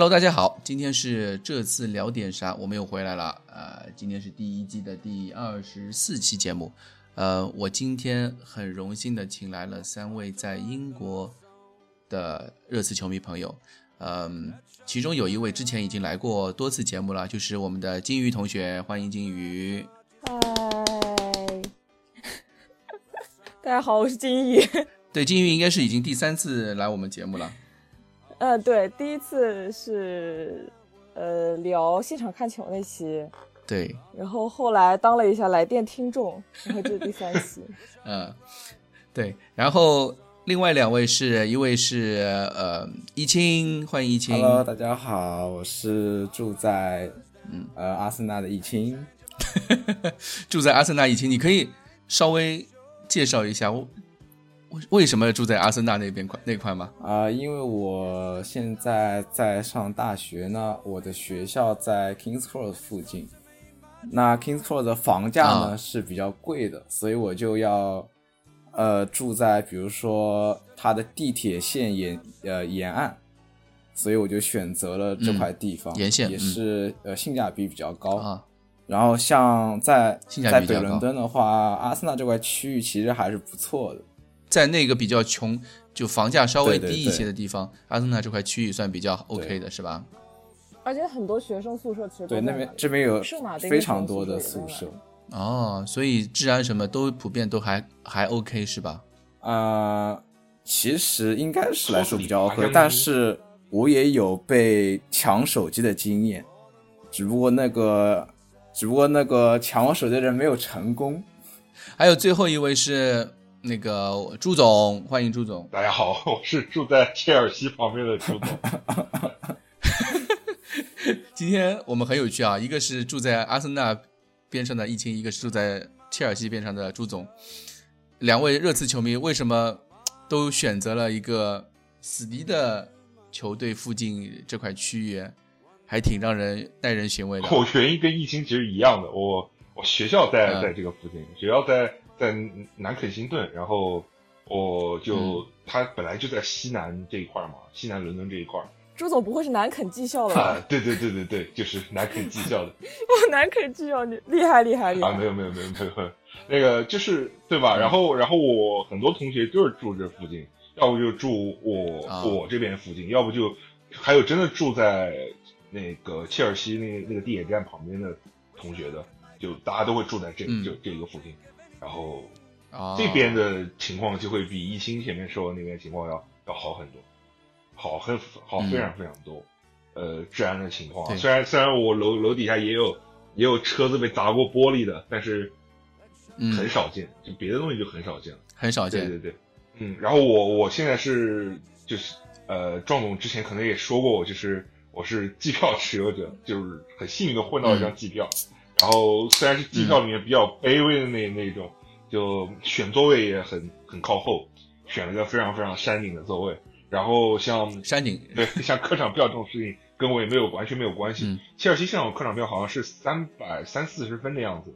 ？Hello，大家好，今天是这次聊点啥，我们又回来了。呃，今天是第一季的第二十四期节目。呃，我今天很荣幸的请来了三位在英国的热刺球迷朋友。嗯，其中有一位之前已经来过多次节目了，就是我们的金鱼同学，欢迎金鱼。嗨，大家好，我是金鱼。对，金鱼应该是已经第三次来我们节目了。呃，对，第一次是呃聊现场看球那期。对。然后后来当了一下来电听众，然后这是第三期。嗯，对，然后。另外两位是一位是呃易清，欢迎易清。Hello，大家好，我是住在嗯呃阿森纳的易清。住在阿森纳易清，你可以稍微介绍一下为为什么住在阿森纳那边块那块吗？啊，因为我现在在上大学呢，我的学校在 Kings Cross 附近，那 Kings Cross 的房价呢是比较贵的，所以我就要。呃，住在比如说它的地铁线沿呃沿岸，所以我就选择了这块地方，沿线也是呃性价比比较高啊。然后像在在北伦敦的话，阿森纳这块区域其实还是不错的，在那个比较穷就房价稍微低一些的地方，阿森纳这块区域算比较 OK 的是吧？而且很多学生宿舍其实对那边这边有非常多的宿舍。哦，所以治安什么都普遍都还还 OK 是吧？啊，其实应该是来说比较 OK，但是我也有被抢手机的经验，只不过那个只不过那个抢我手机的人没有成功。还有最后一位是那个朱总，欢迎朱总。大家好，我是住在切尔西旁边的朱总。今天我们很有趣啊，一个是住在阿森纳。边上的易清，一个是住在切尔西边上的朱总，两位热刺球迷为什么都选择了一个死敌的球队附近这块区域，还挺让人耐人寻味的。我原因跟易清其实一样的，我我学校在在这个附近，学校在在南肯辛顿，然后我就他本来就在西南这一块嘛，西南伦敦这一块。朱总不会是南肯技校的吧？对对对对对，就是南肯技校的。哇，南肯技校，你厉害厉害厉害！啊，没有没有没有没有，那个就是对吧？然后然后我很多同学就是住这附近，要不就住我我这边附近，要不就还有真的住在那个切尔西那那个地铁站旁边的同学的，就大家都会住在这就这一个附近，然后这边的情况就会比一星前面说的那边情况要要好很多。好很好非常非常多，呃，治安的情况。虽然虽然我楼楼底下也有也有车子被砸过玻璃的，但是很少见，就别的东西就很少见了，很少见。对对对，嗯。然后我我现在是就是呃，壮总之前可能也说过，我就是我是机票持有者，就是很幸运的混到一张机票。然后虽然是机票里面比较卑微的那那种，就选座位也很很靠后，选了个非常非常山顶的座位。然后像山顶，对，像客场票这种事情跟我也没有完全没有关系。切尔西现场客场票好像是三百三四十分的样子，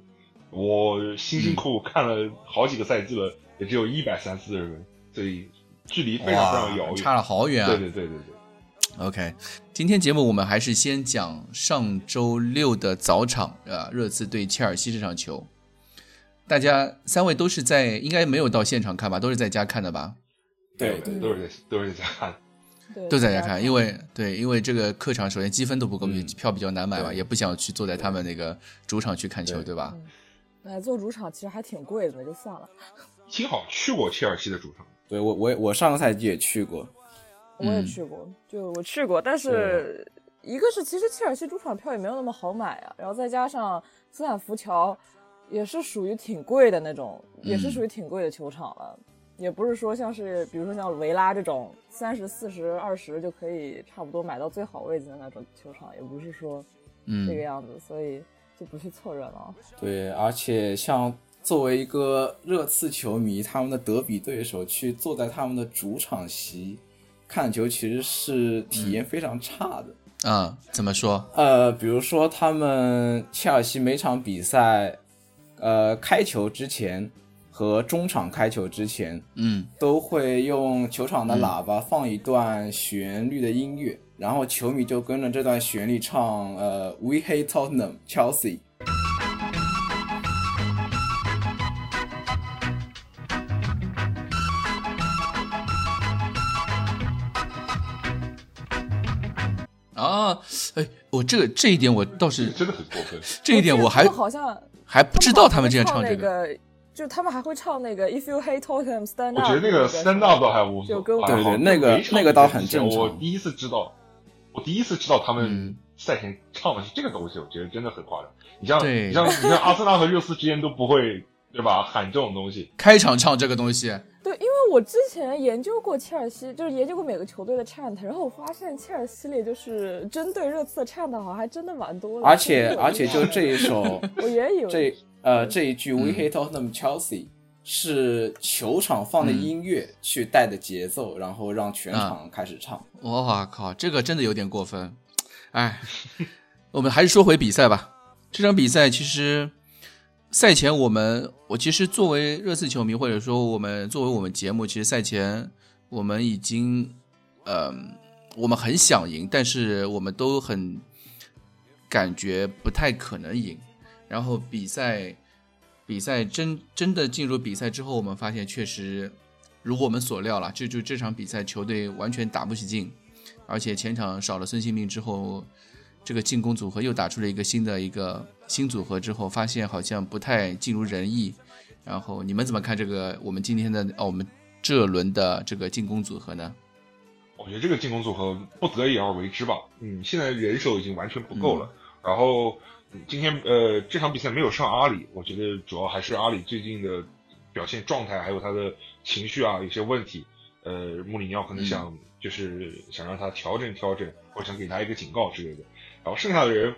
我辛辛苦苦看了好几个赛季了，也只有一百三四十分，所以距离非常非常遥远，差了好远啊！对对对对对。OK，今天节目我们还是先讲上周六的早场啊，热刺对切尔西这场球。大家三位都是在，应该没有到现场看吧？都是在家看的吧？对对，都是在都是在家看，都在家看，因为对，因为这个客场首先积分都不够，票比较难买嘛，也不想去坐在他们那个主场去看球，对吧？哎，坐主场其实还挺贵的，那就算了。幸好去过切尔西的主场，对我我我上个赛季也去过，我也去过，就我去过，但是一个是其实切尔西主场票也没有那么好买啊，然后再加上斯坦福桥也是属于挺贵的那种，也是属于挺贵的球场了。也不是说像是，比如说像维拉这种三十四十二十就可以差不多买到最好位置的那种球场，也不是说这个样子，所以就不去凑热闹。对，而且像作为一个热刺球迷，他们的德比对手去坐在他们的主场席看球，其实是体验非常差的。啊，怎么说？呃，比如说他们切尔西每场比赛，呃，开球之前。和中场开球之前，嗯，都会用球场的喇叭放一段旋律的音乐，然后球迷就跟着这段旋律唱，呃，We hate Tottenham, Chelsea。哎，我这个这一点我倒是真的很过分。这一点我还好像还不知道他们竟然唱这个，就他们还会唱那个 If you hate Tottenham, stand up。我觉得那个 stand up 倒还无所谓，对对，那个那个倒很正常。我第一次知道，我第一次知道他们赛前唱的是这个东西，我觉得真的很夸张。你像你像你像阿森纳和热刺之间都不会对吧？喊这种东西，开场唱这个东西。对，因为我之前研究过切尔西，就是研究过每个球队的 chant，然后我发现切尔西里就是针对热刺的 chant 好像还真的蛮多的。而且 而且就这一首，我也有这呃这一句 We hate Tottenham Chelsea 是球场放的音乐去带的节奏，然后让全场开始唱。我靠，这个真的有点过分。哎，我们还是说回比赛吧。这场比赛其实。赛前我们，我其实作为热刺球迷，或者说我们作为我们节目，其实赛前我们已经，呃，我们很想赢，但是我们都很感觉不太可能赢。然后比赛，比赛真真的进入比赛之后，我们发现确实如我们所料了，就就这场比赛球队完全打不起劲，而且前场少了孙兴民之后。这个进攻组合又打出了一个新的一个新组合之后，发现好像不太尽如人意。然后你们怎么看这个我们今天的哦我们这轮的这个进攻组合呢？我觉得这个进攻组合不得已而为之吧。嗯，现在人手已经完全不够了。然后今天呃这场比赛没有上阿里，我觉得主要还是阿里最近的表现状态还有他的情绪啊有些问题。呃，穆里尼奥可能想就是想让他调整调整，或者想给他一个警告之类的。然后剩下的人，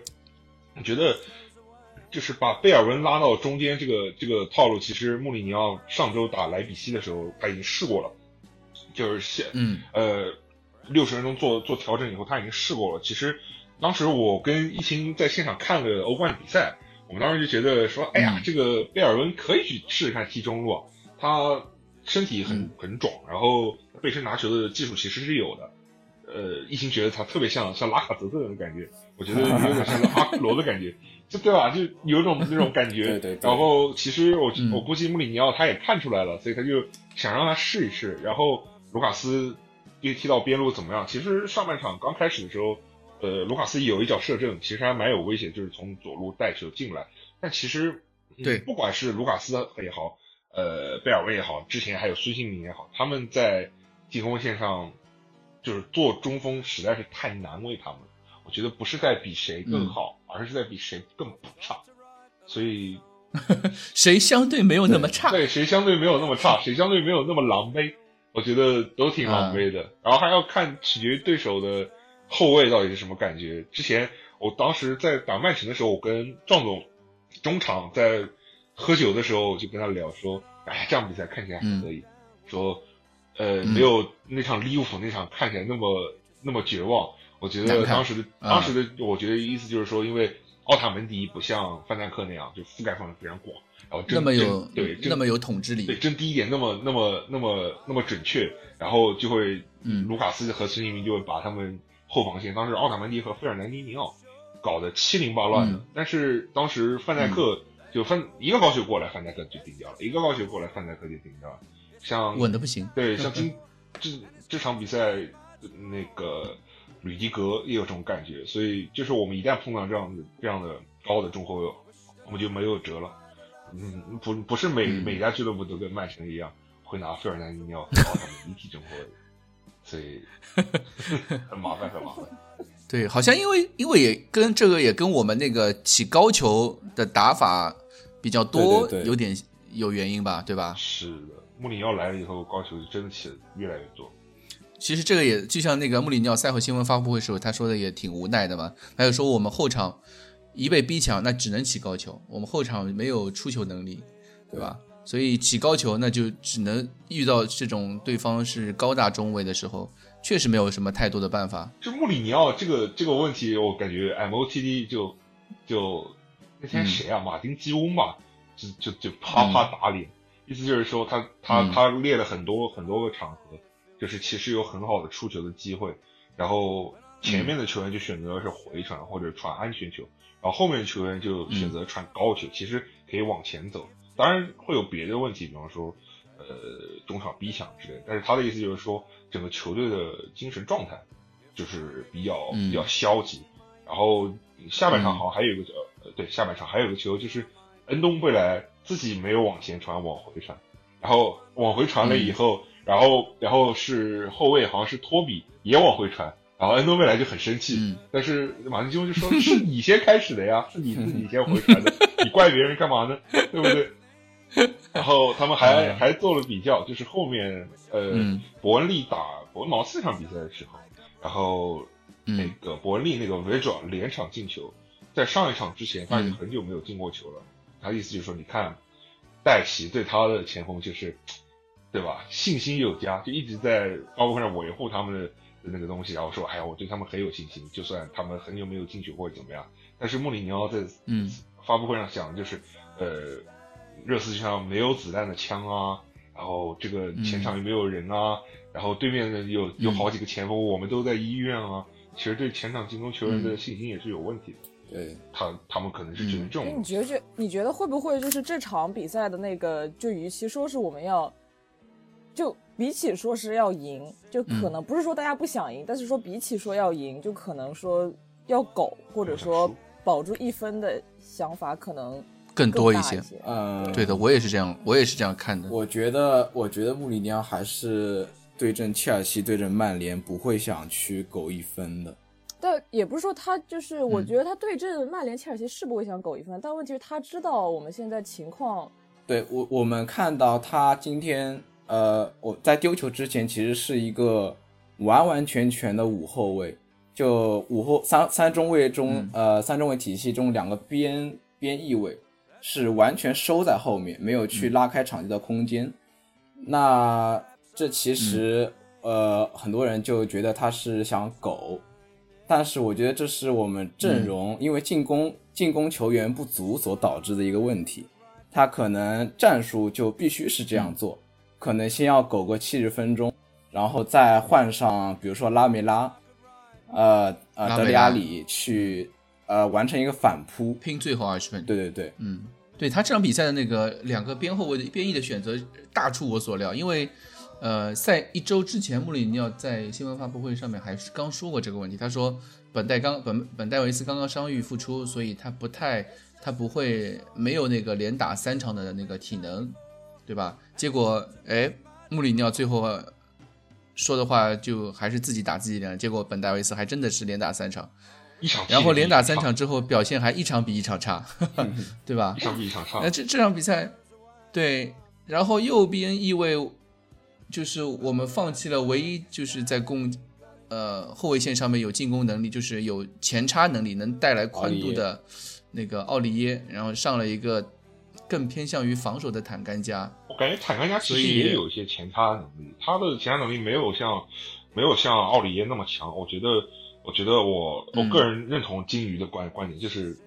我觉得就是把贝尔温拉到中间这个这个套路，其实穆里尼奥上周打莱比锡的时候他已经试过了，就是现嗯呃六十分钟做做调整以后他已经试过了。其实当时我跟一清在现场看了欧冠比赛，我们当时就觉得说，哎呀，这个贝尔温可以去试试看踢中路，他身体很很壮，然后背身拿球的技术其实是有的。呃，一心觉得他特别像像拉卡泽特那种感觉，我觉得有点像个阿库罗的感觉，就对吧？就有种那种感觉。对对。然后其实我我估计穆里尼奥他也看出来了，所以他就想让他试一试。然后卢卡斯又踢到边路怎么样？其实上半场刚开始的时候，呃，卢卡斯有一脚射正，其实还蛮有威胁，就是从左路带球进来。但其实对，不管是卢卡斯也好，呃，贝尔温也好，之前还有孙兴民也好，他们在进攻线上。就是做中锋实在是太难为他们了，我觉得不是在比谁更好，而是在比谁更不差，所以 谁相对没有那么差，对，谁相对没有那么差，谁相对没有那么狼狈，我觉得都挺狼狈的。然后还要看取决于对手的后卫到底是什么感觉。之前我当时在打曼城的时候，我跟壮总中场在喝酒的时候，我就跟他聊说，哎，这样比赛看起来还可以，说。呃，没有那场利物浦那场看起来那么那么绝望。我觉得当时的当时的，我觉得意思就是说，因为奥塔门迪不像范戴克那样就覆盖范围非常广，然后那么有对那么有统治力，对争第一点那么那么那么那么准确，然后就会嗯，卢卡斯和孙兴民就会把他们后防线，当时奥塔门迪和费尔南迪尼奥搞得七零八乱的。但是当时范戴克就范一个高球过来，范戴克就顶掉了，一个高球过来，范戴克就顶掉了。像稳的不行，对，像今这这场比赛，那个吕迪格也有这种感觉，所以就是我们一旦碰到这样的这样的高的中后卫，我们就没有辙了。嗯，不不是每每家俱乐部都跟曼城一样会拿费尔南迪尼奥搞他们一体中后卫，所以 很麻烦，很麻烦。对，好像因为因为也跟这个也跟我们那个起高球的打法比较多，有点有原因吧，对吧？是的。穆里尼奥来了以后，高球就真的起的越来越多。其实这个也就像那个穆里尼奥赛后新闻发布会时候他说的也挺无奈的嘛。他就说我们后场一被逼抢，那只能起高球，我们后场没有出球能力，对吧？所以起高球那就只能遇到这种对方是高大中卫的时候，确实没有什么太多的办法。就穆里尼奥这个这个问题，我感觉 MOTD 就就那天谁啊，马丁基翁吧，就就就啪啪打脸。意思就是说他他他列了很多很多个场合，就是其实有很好的出球的机会，然后前面的球员就选择是回传或者传安全球，然后后面的球员就选择传高球，其实可以往前走。当然会有别的问题，比方说呃中场逼抢之类，但是他的意思就是说整个球队的精神状态就是比较比较消极。然后下半场好像还有一个呃对下半场还有个球就是恩东贝莱自己没有往前传往回传，然后往回传了以后，然后然后是后卫好像是托比也往回传，然后恩东贝莱就很生气，但是马丁基就说是你先开始的呀，是你自己先回传的，你怪别人干嘛呢？对不对？然后他们还还做了比较，就是后面呃伯恩利打伯恩茅斯这场比赛的时候，然后。那个伯恩利那个维转连场进球，在上一场之前他已经很久没有进过球了。他意思就是说，你看戴奇对他的前锋就是，对吧？信心有加，就一直在发布会上维护他们的那个东西，然后说，哎呀，我对他们很有信心，就算他们很久没有进球或者怎么样。但是穆里尼奥在嗯发布会上讲，就是呃，热刺就像没有子弹的枪啊，然后这个前场又没有人啊，然后对面的有有好几个前锋，我们都在医院啊。其实对前场进攻球员的信心也是有问题的。对他，他们可能是觉得这种。你觉得，你觉得会不会就是这场比赛的那个，就与其说是我们要，就比起说是要赢，就可能不是说大家不想赢，但是说比起说要赢，就可能说要苟或者说保住一分的想法可能更多一些。嗯，对的，我也是这样，我也是这样看的。我觉得，我觉得穆里尼奥还是。对阵切尔西，对阵曼联，不会想去苟一分的。但也不是说他就是，我觉得他对阵曼联、切尔西是不会想苟一分。但问题是，他知道我们现在情况。对我，我们看到他今天，呃，我在丢球之前，其实是一个完完全全的五后卫，就五后三三中卫中，呃，三中卫体系中两个边边翼位是完全收在后面，没有去拉开场地的空间。那。这其实，呃，很多人就觉得他是想苟，但是我觉得这是我们阵容因为进攻进攻球员不足所导致的一个问题。他可能战术就必须是这样做，可能先要苟个七十分钟，然后再换上比如说拉梅拉，呃呃德里阿里去呃完成一个反扑，拼最后二十分。对对对，嗯，对他这场比赛的那个两个边后卫的边翼的选择大出我所料，因为。呃，在一周之前，穆里尼奥在新闻发布会上面还是刚说过这个问题。他说，本戴刚本本戴维斯刚刚伤愈复出，所以他不太，他不会没有那个连打三场的那个体能，对吧？结果，哎，穆里尼奥最后说的话就还是自己打自己脸。结果本戴维斯还真的是连打三场，一场，然后连打三场之后表现还一场比一场差，对吧？一场比一场差。那这这场比赛，对，然后右边翼位。就是我们放弃了唯一就是在攻，呃后卫线上面有进攻能力，就是有前插能力，能带来宽度的，那个奥利耶，然后上了一个更偏向于防守的坦甘加。我感觉坦甘加其实也有一些前插能力，他的前插能力没有像没有像奥利耶那么强。我觉得，我觉得我我个人认同金鱼的观观点，就是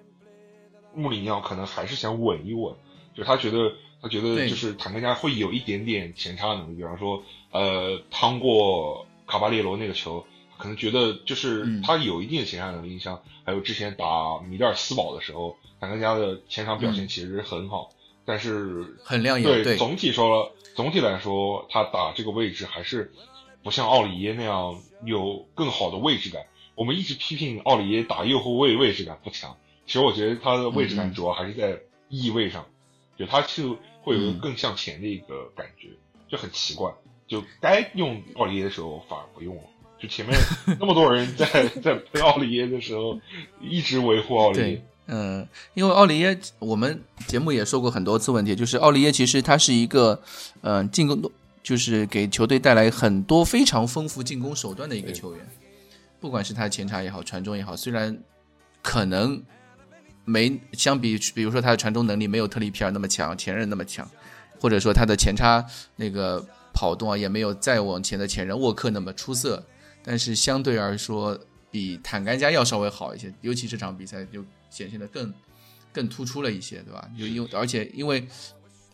穆里尼奥可能还是想稳一稳，就他觉得。他觉得就是坦克家会有一点点前插能力，比方说，呃，趟过卡巴列罗那个球，可能觉得就是他有一定的前插能力。像还有之前打米德尔斯堡的时候，坦克家的前场表现其实很好，但是很亮眼。对，总体说，总体来说，他打这个位置还是不像奥里耶那样有更好的位置感。我们一直批评奥里耶打右后卫位置感不强，其实我觉得他的位置感主要还是在翼位上，就他就。会有更向前的一个感觉，就很奇怪。就该用奥利耶的时候反而不用了，就前面 那么多人在在喷奥利耶的时候，一直维护奥利耶。嗯，因为奥利耶，我们节目也说过很多次问题，就是奥利耶其实他是一个，嗯，进攻就是给球队带来很多非常丰富进攻手段的一个球员，不管是他的前插也好，传中也好，虽然可能。没相比，比如说他的传中能力没有特里皮尔那么强，前任那么强，或者说他的前插那个跑动啊，也没有再往前的前任沃克那么出色，但是相对而说比坦甘加要稍微好一些，尤其这场比赛就显现的更更突出了一些，对吧？就因而且因为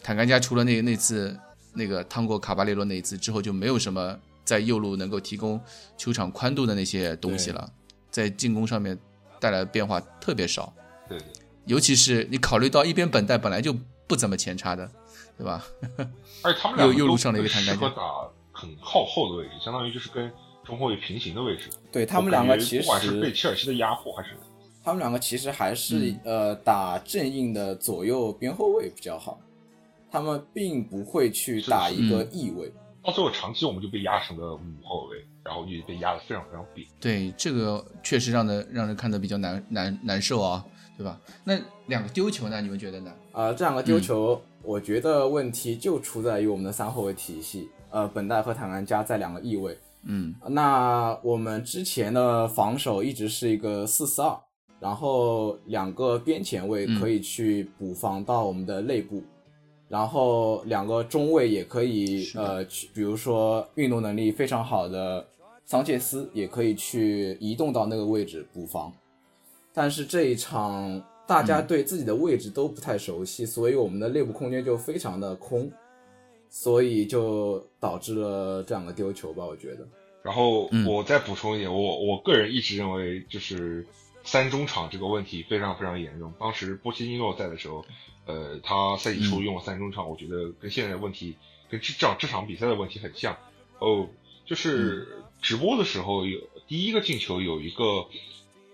坦甘加除了那那次那个趟过卡巴列罗那一次之后，就没有什么在右路能够提供球场宽度的那些东西了，在进攻上面带来的变化特别少。对，尤其是你考虑到一边本代本来就不怎么前插的，对吧？而且他们俩又又路上了一个坦甘加适合打很靠后的位置，相当于就是跟中后卫平行的位置。对他们两个其实不管是被切尔西的压迫还是。他们两个其实还是、呃打正印的左右边后卫比较好，他们并不会去打一个翼位。到最后长期我们就被压成了五后卫，然后就被压得非常非常扁。对，这个确实让人让人看得比较难难难受啊，对吧？那两个丢球呢？你们觉得呢？呃、这两个丢球，我觉得问题就出在于我们的三后卫体系，呃，本代和坦甘加在两个翼位。嗯那我们之前的防守一直是一个四四二，然后两个边前卫可以去补防到我们的内部，然后两个中卫也可以呃，去比如说运动能力非常好的桑切斯也可以去移动到那个位置补防。但是这一场大家对自己的位置都不太熟悉，所以我们的内部空间就非常的空，所以就导致了这样的丢球吧，我觉得。然后嗯我再补充一点，我我个人一直认为就是三中场这个问题非常非常严重。当时波切蒂诺在的时候，呃，他赛季初用了三中场，我觉得跟现在的问题跟这这场这场比赛的问题很像。哦，就是直播的时候有第一个进球有一个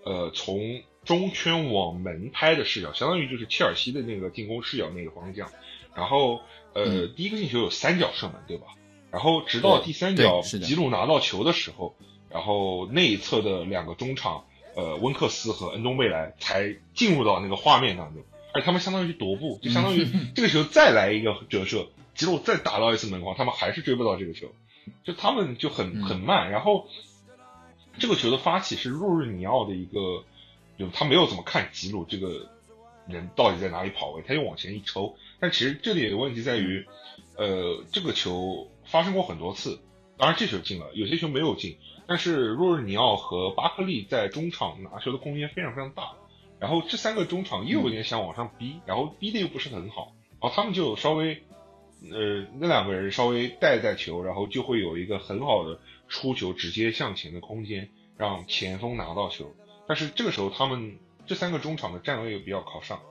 呃从中圈往门拍的视角，相当于就是切尔西的那个进攻视角那个方向。然后呃、嗯第一个进球有三脚射门，对吧？然后直到第三脚吉鲁拿到球的时候，然后那一侧的两个中场，呃，温克斯和恩东贝莱才进入到那个画面当中，而他们相当于踱步，就相当于这个球再来一个折射，吉鲁再打到一次门框，他们还是追不到这个球，就他们就很嗯很慢。然后这个球的发起是若日尼奥的一个，就他没有怎么看吉鲁这个人到底在哪里跑位，他就往前一抽。但其实这里的问题在于，呃，这个球发生过很多次，当然这球进了，有些球没有进。但是若日尼奥和巴克利在中场拿球的空间非常非常大，然后这三个中场又有点想往上逼，然后逼的又不是很好，然后他们就稍微，呃，那两个人稍微带带球，然后就会有一个很好的出球直接向前的空间，让前锋拿到球。但是这个时候他们这三个中场的站位又比较靠上，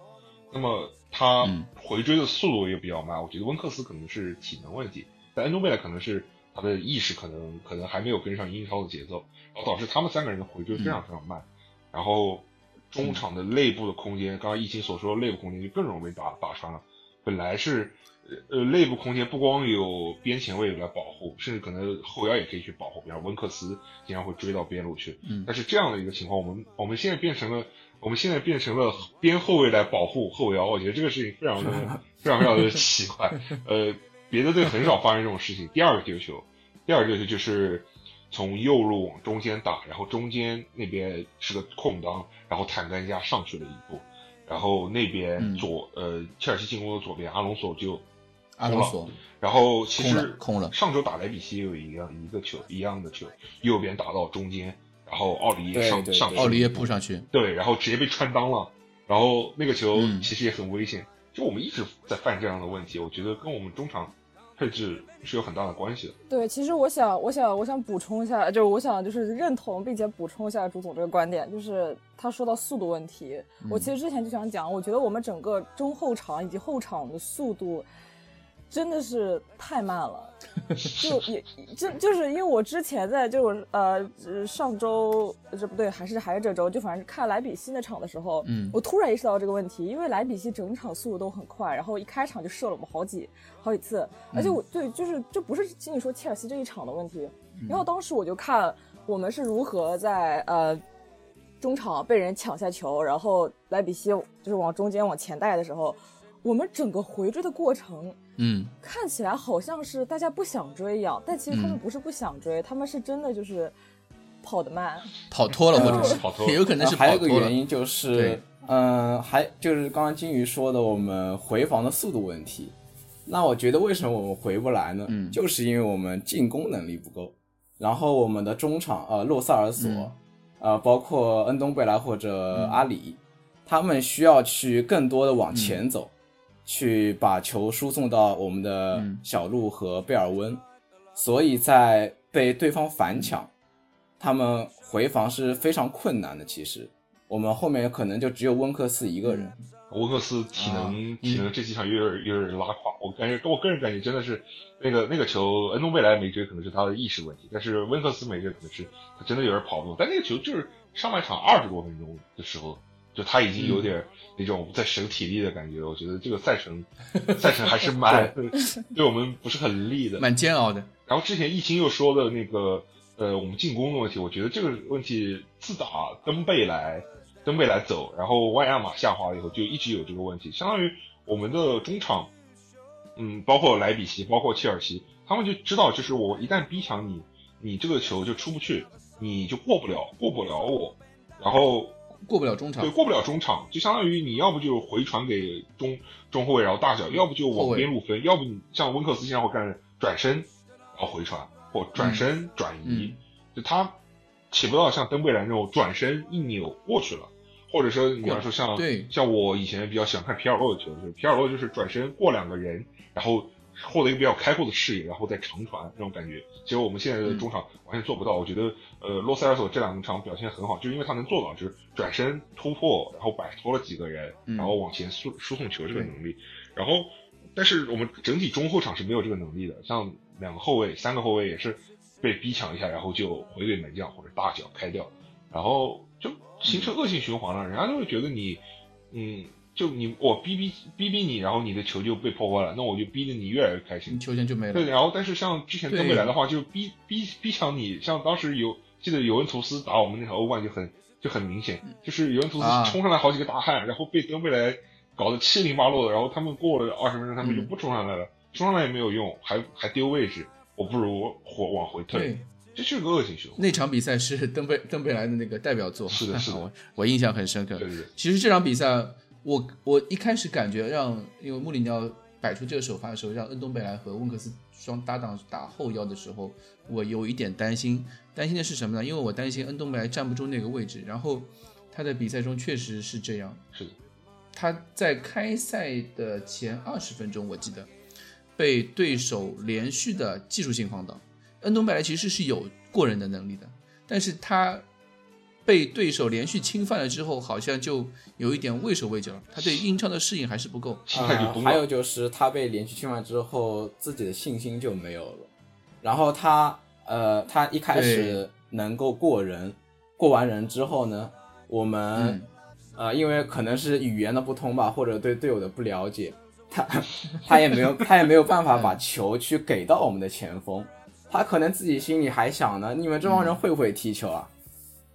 那么他嗯回追的速度也比较慢。我觉得温克斯可能是体能问题，但恩东贝莱可能是他的意识可能可能还没有跟上英超的节奏，然后导致他们三个人的回追非常非常慢。然后中场的内部的空间，刚刚疫情所说的内部空间就更容易被打打穿了。本来是呃呃内部空间不光有边前卫来保护，甚至可能后腰也可以去保护，比方温克斯经常会追到边路去。嗯但是这样的一个情况，我们我们现在变成了我们现在变成了边后卫来保护后腰，我觉得这个事情非常的 非常非常的奇怪。呃，别的队很少发生这种事情。第二个丢球，第二个丢球就是从右路往中间打，然后中间那边是个空当，然后坦甘加上去了一步，然后那边嗯左、呃切尔西进攻的左边阿隆索就阿隆索然后其实空了上周打莱比锡也有一样一个球一样的球，右边打到中间，然后奥里耶上上奥里耶扑上去，对，然后直接被穿裆了，然后那个球嗯。其实也很危险。就我们一直在犯这样的问题，我觉得跟我们中场配置是有很大的关系的。对，其实我想，我想，我想补充一下，就是我想就是认同并且补充一下朱总这个观点，就是他说到速度问题，我其实之前就想讲，我觉得我们整个中后场以及后场的速度真的是太慢了，就也就就是因为我之前在就是呃呃上周这不对，还是还是这周，就反正看莱比锡那场的时候，嗯我突然意识到这个问题，因为莱比锡整场速度都很快，然后一开场就射了我们好几好几次，而且我对就是这不是仅仅说切尔西这一场的问题，然后当时我就看我们是如何在呃中场被人抢下球，然后莱比锡就是往中间往前带的时候，我们整个回追的过程嗯看起来好像是大家不想追一样，但其实他们嗯不是不想追，他们是真的就是跑得慢。跑脱了，或者是跑脱了也 有可能是呃还有跑脱了一个原。因就是对，嗯、还就是刚刚金鱼说的，我们回防的速度问题。那我觉得为什么我们回不来呢？嗯就是因为我们进攻能力不够，然后我们的中场呃洛萨尔索，嗯呃包括恩东贝莱或者阿里，他们需要去更多的往前走。去把球输送到我们的小路和贝尔温，所以在被对方反抢，他们回防是非常困难的。其实我们后面可能就只有温克斯一个人。温克斯体能体能这几场有点有点拉垮，我感觉我个人感觉真的是那个那个球，恩东贝莱没追可能是他的意识问题，但是温克斯没追可能是他真的有点跑不动。但那个球就是上半场二十多分钟的时候，就他已经有点那种在省体力的感觉。我觉得这个赛程赛程还是蛮 对我们不是很利的，蛮煎熬的。然后之前易清又说的那个呃我们进攻的问题，我觉得这个问题自打登贝来。登贝来走，然后万亚马下滑以后，就一直有这个问题。相当于我们的中场，嗯，包括莱比锡，包括切尔西，他们就知道，就是我一旦逼抢你，你这个球就出不去，你就过不了，过不了我，然后过不了中场，对，过不了中场，就相当于你要不就回传给中中后卫，然后大脚，要不就往边路分，要不你像温克斯经常会干转身，然后回传或转身转移，就他起不到像登贝莱那种转身一扭过去了。或者说，你要说像像我以前比较喜欢看皮尔洛的球，就是皮尔洛就是转身过两个人，然后获得一个比较开阔的视野，然后再长传那种感觉。其实我们现在的中场完全做不到。我觉得，呃，洛塞尔索这两场表现很好，就因为他能做到，就是转身突破，然后摆脱了几个人，然后往前输输送球这个能力。然后，但是我们整体中后场是没有这个能力的。像两个后卫、三个后卫也是被逼抢一下，然后就回给门将或者大脚开掉，然后就。形成恶性循环了，人家就会觉得你，嗯，就你我逼逼逼逼你，然后你的球就被破坏了，那我就逼得你越来越开心，球权就没了。对，然后但是像之前登贝莱的话，就逼逼逼抢你，像当时有记得尤文图斯打我们那场欧冠就很就很明显，就是尤文图斯冲上来好几个大汉，然后被登贝莱搞得七零八落的，然后他们过了二十分钟，他们就不冲上来了，冲上来也没有用，还还丢位置，我不如火往回退。这是个恶性循环。那场比赛是登贝登贝莱的那个代表作，是的，是的，我我印象很深刻。对对。其实这场比赛，我我一开始感觉让，因为穆里尼奥摆出这个首发的时候，让恩东贝莱和温克斯双搭档打后腰的时候，我有一点担心。担心的是什么呢？因为我担心恩东贝莱站不住那个位置。然后他在比赛中确实是这样。是的。他在开赛的前二十分钟，我记得被对手连续的技术性放倒。恩东贝莱其实是有过人的能力的，但是他被对手连续侵犯了之后，好像就有一点畏手畏脚，他对英超的适应还是不够。还有就是他被连续侵犯之后，自己的信心就没有了。然后他呃，他一开始能够过人，过完人之后呢，我们呃，因为可能是语言的不通吧，或者对队友的不了解，他 他也没有 他也没有办法把球去给到我们的前锋。他可能自己心里还想呢，你们这帮人会不会踢球啊？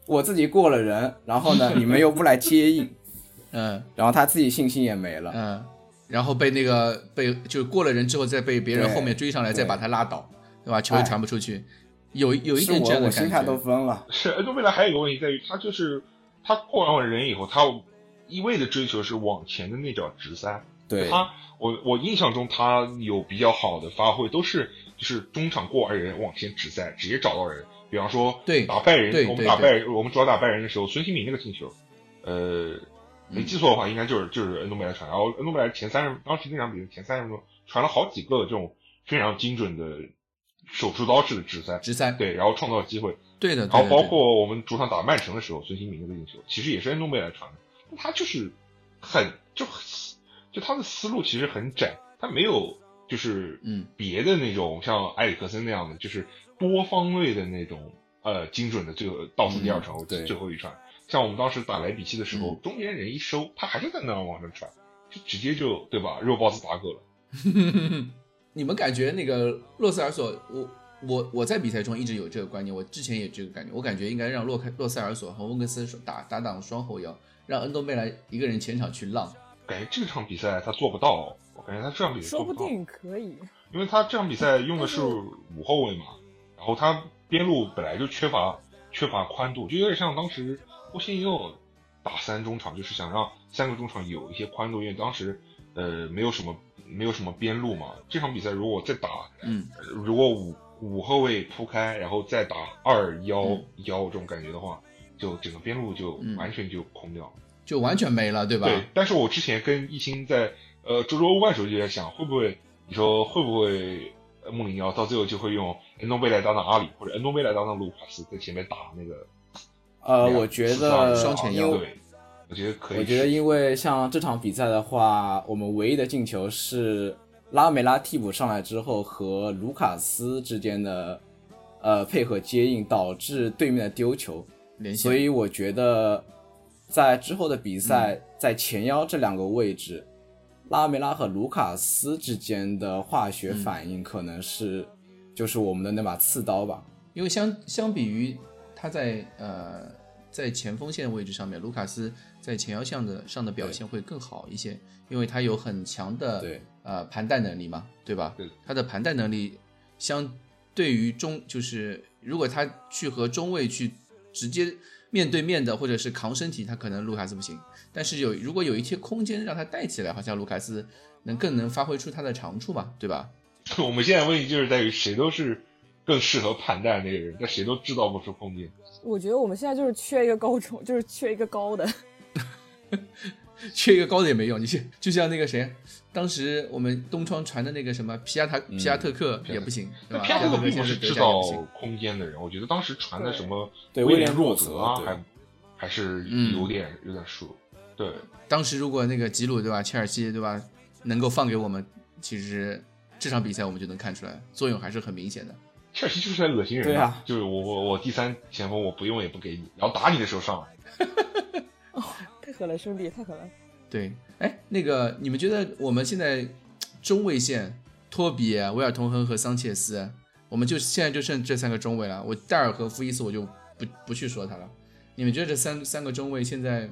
我自己过了人，然后呢，你们又不来接应，嗯，然后他自己信心也没了，嗯，然后被那个被就过了人之后，再被别人后面追上来，再把他拉倒，对吧？球也传不出去，有有一点这样的感觉。心态都崩了。是，恩东贝莱还有一个问题在于，他就是他过完人以后，他一味的追求是往前的那脚直塞。对他，我我印象中他有比较好的发挥，都是。就是中场过完人往前直塞，直接找到人。比方说对，打拜仁，我们打拜，我们主要打拜仁的时候，孙兴民那个进球，呃，没记错的话，应该就是就是恩东贝莱传。然后恩东贝莱前三十，当时那场比赛前三十分钟传了好几个这种非常精准的手术刀式的直塞，直塞，对，然后创造机会。对的。然后包括我们主场打曼城的时候，孙兴民那个进球，其实也是恩东贝莱传的。他就是很就就他的思路其实很窄，他没有。就是嗯，别的那种像埃里克森那样的，就是多方位的那种呃精准的最后倒数第二传或最后一传。像我们当时打莱比锡的时候，中间人一收，他还是在那往上传，就直接就对吧？肉包子打狗了。你们感觉那个洛塞尔索，我我我在比赛中一直有这个观念，我之前也这个感觉，我感觉应该让洛开洛塞尔索和温格斯打打档双后腰，让恩多贝莱一个人前场去浪。感觉这场比赛他做不到。我感觉他这场比赛说不定可以，因为他这场比赛用的是五后卫嘛，然后他边路本来就缺乏缺乏宽度，就有点像当时波西尼奥打三中场，就是想让三个中场有一些宽度，因为当时呃没有什么没有什么边路嘛。这场比赛如果再打，嗯，如果五五后卫铺开，然后再打二幺幺这种感觉的话，就整个边路就完全就空掉，就完全没了，对吧？对。但是我之前跟一心在。呃，周周欧冠时候就在想，会不会你说会不会穆里尼奥到最后就会用恩东贝莱当当阿里，或者恩东贝莱当当卢卡斯在前面打那个？呃，我觉得双前腰，对，我觉得可以。我觉得因为像这场比赛的话，我们唯一的进球是拉梅拉替补上来之后和卢卡斯之间的呃配合接应，导致对面的丢球。所以我觉得在之后的比赛，在前腰这两个位置，拉梅拉和卢卡斯之间的化学反应可能是就是我们的那把刺刀吧。因为相相比于他在呃。在前锋线位置上面，卢卡斯在前腰项的上的表现会更好一些，因为他有很强的呃盘带能力嘛，对吧？对，他的盘带能力相对于中，就是如果他去和中卫去直接面对面的，或者是扛身体，他可能卢卡斯不行。但是有如果有一些空间让他带起来，好像卢卡斯能更能发挥出他的长处嘛，对吧？我们现在问题就是在于谁都是更适合盘带那个人，但谁都制造不出空间。我觉得我们现在就是缺一个高中，就是缺一个高的，缺一个高的也没用。你去，就像那个谁，当时我们东窗传的那个什么皮亚塔皮亚特克也不行，对吧？皮亚特克并不是制造空间的人，我觉得当时传的什么威廉若泽啊，还还是有点有点输。对，当时如果那个吉鲁对吧，切尔西对吧，能够放给我们，其实这场比赛我们就能看出来，作用还是很明显的。切尔西就是在恶心人对啊！就是我我我第三前锋我不用也不给你，然后打你的时候上来。哦，太狠了，兄弟，太狠了。对，哎，那个你们觉得我们现在中卫线，托比、维尔通亨和桑切斯，我们就现在就剩这三个中卫了。我戴尔和福伊斯我就不不去说他了。你们觉得这三三个中卫现在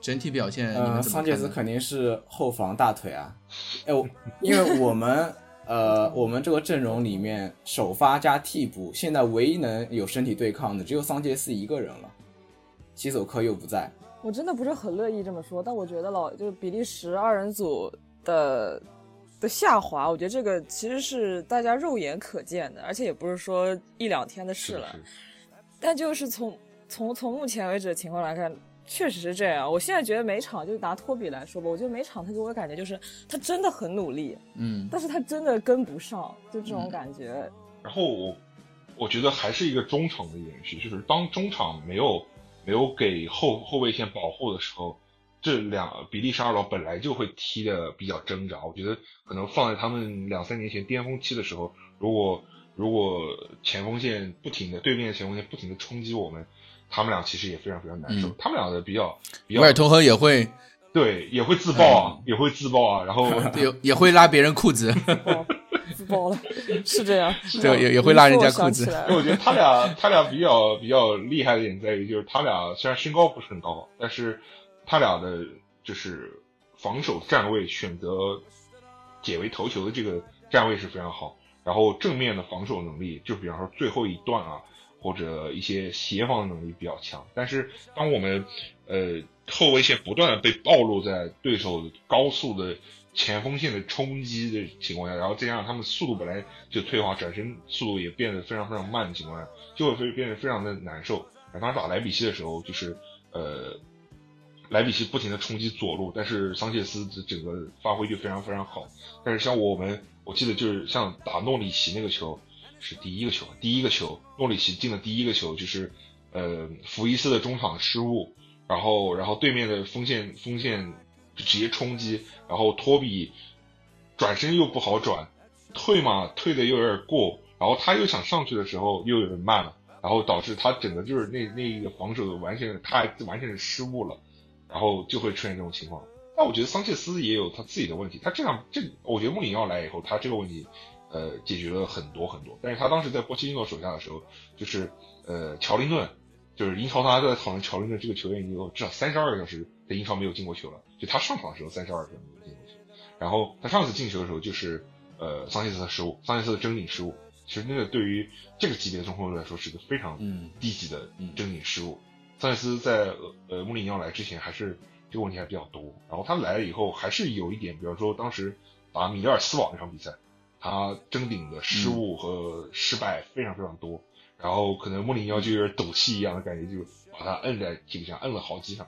整体表现？呃，桑切斯肯定是后防大腿啊！哎，我因为我们。呃，我们这个阵容里面首发加替补，现在唯一能有身体对抗的只有桑切斯一个人了。西索科又不在，我真的不是很乐意这么说，但我觉得老就是比利时二人组的的下滑，我觉得这个其实是大家肉眼可见的，而且也不是说一两天的事了。但就是从从从目前为止的情况来看。确实是这样，我现在觉得每场就拿托比来说吧，我觉得每场他给我感觉就是他真的很努力，嗯，但是他真的跟不上，就这种感觉。然后我我觉得还是一个中场的延续，就是当中场没有没有给后后卫线保护的时候，这两比利时二老本来就会踢的比较挣扎。我觉得可能放在他们两三年前巅峰期的时候，如果如果前锋线不停的对面前锋线不停的冲击我们。他们俩其实也非常非常难受，他们俩的比较，威尔通亨也会，对，也会自爆啊，也会自爆啊，然后 也也会拉别人裤子，自爆了，是这样，对，也也会拉人家裤子。因为我觉得他俩他俩比较比较厉害的点在于，就是他俩虽然身高不是很高，但是他俩的就是防守站位选择解围头球的这个站位是非常好，然后正面的防守能力，就比方说最后一段啊。或者一些协防能力比较强，但是当我们呃后卫线不断的被暴露在对手高速的前锋线的冲击的情况下，然后再加上他们速度本来就退化，转身速度也变得非常非常慢的情况下，就会变得非常的难受。当时打莱比锡的时候，就是呃莱比锡不停的冲击左路，但是桑切斯的整个发挥就非常非常好。但是像我们，我记得就是像打诺里奇那个球。是第一个球，第一个球，诺里奇进的第一个球就是，呃，福伊斯的中场失误，然后，然后对面的锋线锋线直接冲击，然后托比转身又不好转，退嘛退的又有点过，然后他又想上去的时候又有点慢了，然后导致他整个就是那那一个防守的完全他完全是失误了，然后就会出现这种情况。那我觉得桑切斯也有他自己的问题，他这样这，我觉得穆里尼奥来以后，他这个问题。呃，解决了很多很多，但是他当时在波切蒂诺手下的时候，就是呃，乔林顿，就是英超大家都在讨论乔林顿这个球员已经有至少三十二个小时在英超没有进过球了，就他上场的时候三十二个小时没有进过球，然后他上次进球的时候就是呃桑切斯的失误，桑切斯的争顶失误，其实那个对于这个级别的中锋来说是个非常低级的争顶失误，桑切斯在呃穆里尼奥来之前还是这个问题还比较多，然后他来了以后还是有一点，比方说当时打米德尔斯堡那场比赛。他争顶的失误和失败非常非常多，然后可能穆里尼奥就有点赌气一样的感觉，就把他摁在替补上，摁了好几场，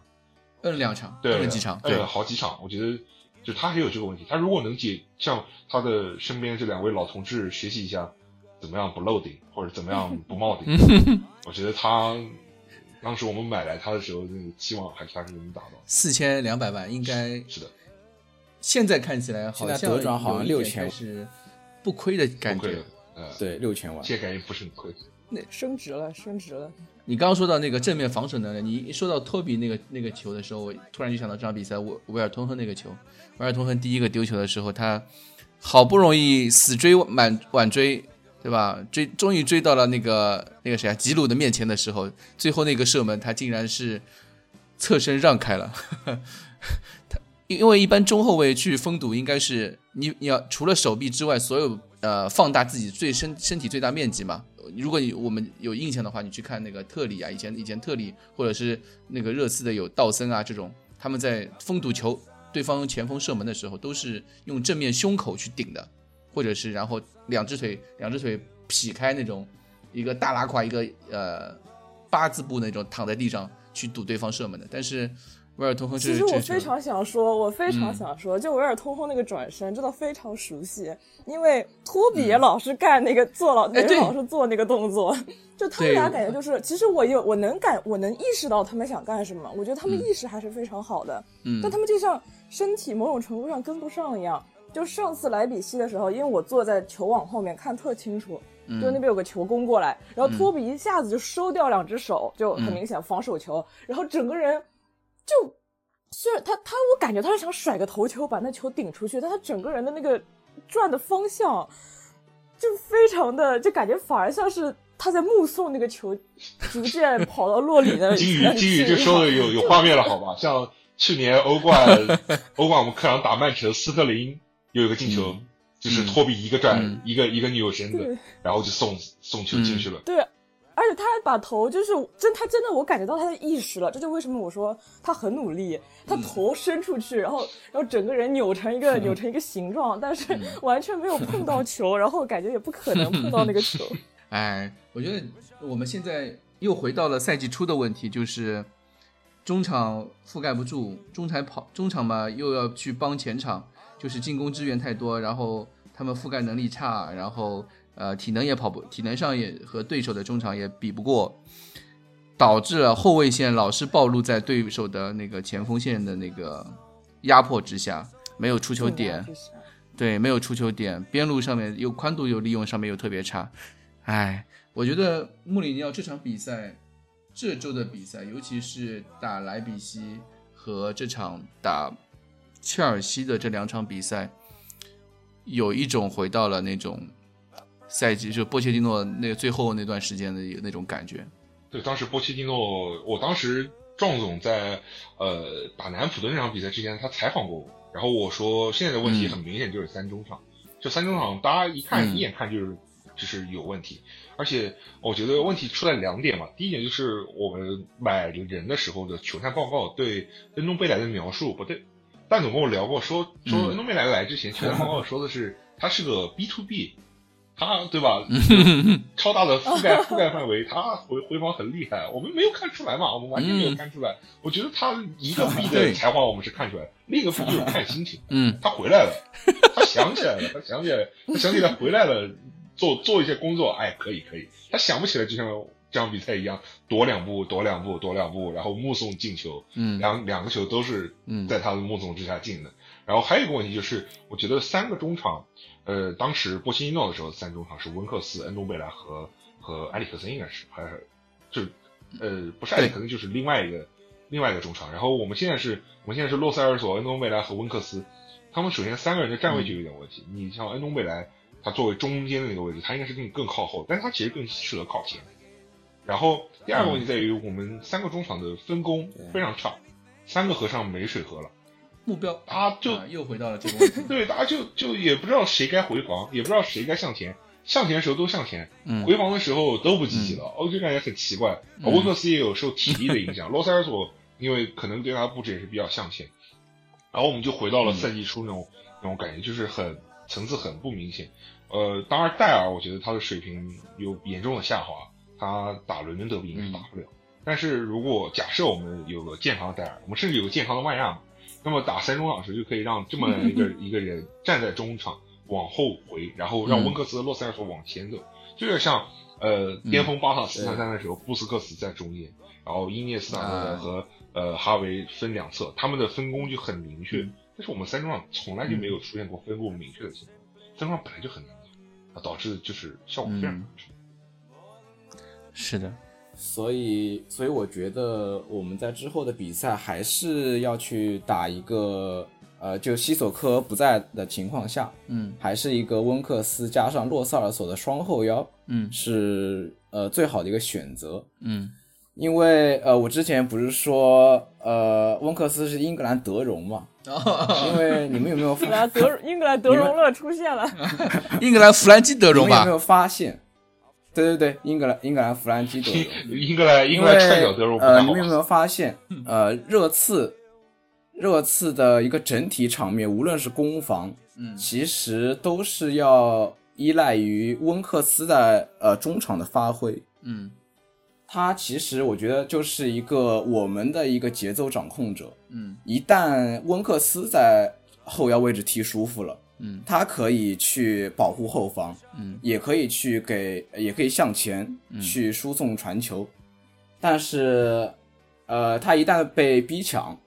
摁两场，对，摁了几场，摁了好几场。我觉得就他也有这个问题。他如果能解向他的身边这两位老同志学习一下，怎么样不漏顶或者怎么样不冒顶，我觉得他当时我们买来他的时候，那个期望还还是能达到。四千两百万应该是的，现在看起来好像德转好像六千是不亏的感觉。呃，对，六千万，这感觉不是很亏。那升值了，升值了。你刚刚说到那个正面防守能力，你一说到托比那个那个球的时候，我突然就想到这场比赛，威威尔通亨那个球，威尔通亨第一个丢球的时候，他好不容易死追满晚追，对吧？追终于追到了那个那个谁啊吉鲁的面前的时候，最后那个射门他竟然是侧身让开了。他因为一般中后卫去封堵，应该是你你要除了手臂之外，所有呃放大自己最身身体最大面积嘛。如果你我们有印象的话，你去看那个特里啊，以前以前特里或者是那个热刺的有道森啊这种，他们在封堵球对方前锋射门的时候，都是用正面胸口去顶的，或者是然后两只腿两只腿劈开那种一个大拉胯一个呃八字步那种躺在地上去堵对方射门的，但是。维尔通亨，其实我非常想说，我非常想说，就维尔通亨那个转身真的非常熟悉，因为托比也老是干那个做老，也老是做那个动作，就他们俩感觉就是，其实我有我能感我能意识到他们想干什么，我觉得他们意识还是非常好的，嗯，但他们就像身体某种程度上跟不上一样。就上次莱比锡的时候，因为我坐在球网后面看特清楚，就那边有个球攻过来，然后托比一下子就收掉两只手，就很明显防守球，然后整个人。就虽然他他，我感觉他是想甩个头球把那球顶出去，但他整个人的那个转的方向就非常的，就感觉反而像是他在目送那个球逐渐 跑到洛里的。金宇金宇这说的有有画面了，好吧？像去年欧冠欧冠我们客场打曼城，斯特林又有个进球，就是托比一个转一个一个扭身子，然后就送送球进去了。对。而且他还把头，就是真，他真的，我感觉到他的意识了。这就为什么我说他很努力，他头伸出去，然后，然后整个人扭成一个扭成一个形状，但是完全没有碰到球，然后感觉也不可能碰到那个球。哎，我觉得我们现在又回到了赛季初的问题，就是中场覆盖不住，中场跑中场嘛又要去帮前场，就是进攻支援太多，然后他们覆盖能力差，然后。呃，体能也跑不，体能上也和对手的中场也比不过，导致了后卫线老是暴露在对手的那个前锋线的那个压迫之下，没有出球点，对，没有出球点，边路上面又宽度又利用上面又特别差，哎，我觉得穆里尼奥这场比赛，这周的比赛，尤其是打莱比锡和这场打切尔西的这两场比赛，有一种回到了那种。赛季就波切蒂诺那个最后那段时间的那种感觉，对，当时波切蒂诺，我当时壮总在呃打南普的那场比赛之前，他采访过我，然后我说现在的问题很明显就是三中场，就三中场大家一看一眼看就是就是有问题，而且我觉得问题出在两点嘛，第一点就是我们买人的时候的球探报告对恩东贝莱的描述不对，蛋总跟我聊过，说说恩东贝莱来之前球探报告说的是他是个 B to B。他对吧？超大的覆盖 覆盖范围，他回回防很厉害，我们没有看出来嘛？我们完全没有看出来。我觉得他一个 B 的才华我们是看出来，另一个 B 就是看心情。嗯，他回来了，他想起来了，他想起来，他想起来回来了，做做一些工作，哎，可以可以。他想不起来，就像这场比赛一样，躲两步，躲两步，躲两步，然后目送进球。嗯，两两个球都是在他的目送之下进的。然后还有一个问题就是，我觉得三个中场。呃，当时波西尼诺的时候，三中场是温克斯、恩东贝莱和和埃里克森，应该是还是就呃不是埃里克森，就是另外一个另外一个中场。然后我们现在是我们现在是洛塞尔索、恩东贝莱和温克斯，他们首先三个人的站位就有点问题。你像恩东贝莱，他作为中间的那个位置，他应该是更更靠后，但是他其实更适合靠前。然后第二个问题在于，我们三个中场的分工非常差，三个和尚没水喝了。目标，啊就又回到了这个问题。对，大家就就也不知道谁该回防，也不知道谁该向前。向前的时候都向前，回防的时候都不积极了，我就感觉很奇怪。温克斯也有受体力的影响，罗塞尔索因为可能对他布置也是比较向前。然后我们就回到了赛季初那种那种感觉，就是很层次很不明显。呃，当然戴尔，我觉得他的水平有严重的下滑，他打伦敦德比应该是打不了。但是如果假设我们有个健康的戴尔，我们甚至有个健康的万亚。那么打三中场时就可以让这么一个 一个人站在中场往后回，然后让温克斯、洛塞尔索往前走，就有点像呃巅峰巴萨四三三的时候，布斯克斯在中间，然后伊涅斯塔和呃哈维分两侧，他们的分工就很明确。但是我们三中场从来就没有出现过分工明确的情况，三中场本来就很难打，啊，导致就是效果非常差。是的。所以，所以我觉得我们在之后的比赛还是要去打一个，呃，就西索科不在的情况下，嗯，还是一个温克斯加上洛萨尔索的双后腰，嗯，是呃最好的一个选择，嗯，因为呃我之前不是说呃温克斯是英格兰德容嘛，因为你们有没有？英格兰德英格兰德容乐出现了，英格兰弗兰基德容吧？有没有发现？对对对，英格兰英格兰弗兰基德容，英格兰 英格兰踹脚德容呃，你们有没有发现？呃，热刺热刺的一个整体场面，无论是攻防，嗯，其实都是要依赖于温克斯的呃中场的发挥。嗯，他其实我觉得就是一个我们的一个节奏掌控者。嗯，一旦温克斯在后腰位置踢舒服了。嗯，他可以去保护后方，嗯，也可以去给，也可以向前去输送传球，但是，呃，他一旦被逼抢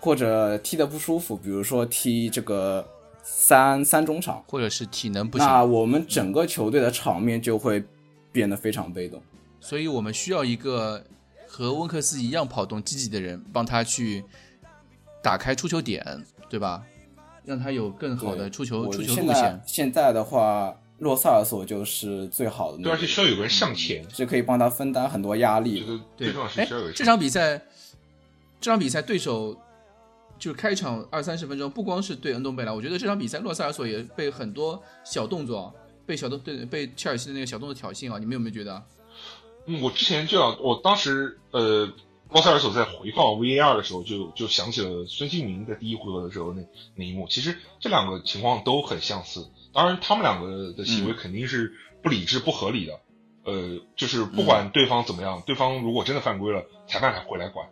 或者踢得不舒服，比如说踢这个三三中场，或者是体能不行，那我们整个球队的场面就会变得非常被动。所以我们需要一个和温克斯一样跑动积极的人，帮他去打开出球点，对吧？让他有更好的出球出球路线。现在的话，洛萨尔索就是最好的。对，而且需要有个人上前，是可以帮他分担很多压力。对，哎，这场比赛，这场比赛对手就是开场二三十分钟，不光是对恩东贝莱，我觉得这场比赛洛萨尔索也被很多小动作，被小动对被切尔西的那个小动作挑衅啊！你们有没有觉得？嗯，我之前就要，我当时呃。洛塞尔索在回放 VAR 的时候，就就想起了孙兴民在第一回合的时候那那一幕。其实这两个情况都很相似，当然他们两个的行为肯定是不理智、不合理的。呃，就是不管对方怎么样，对方如果真的犯规了，裁判还会来管。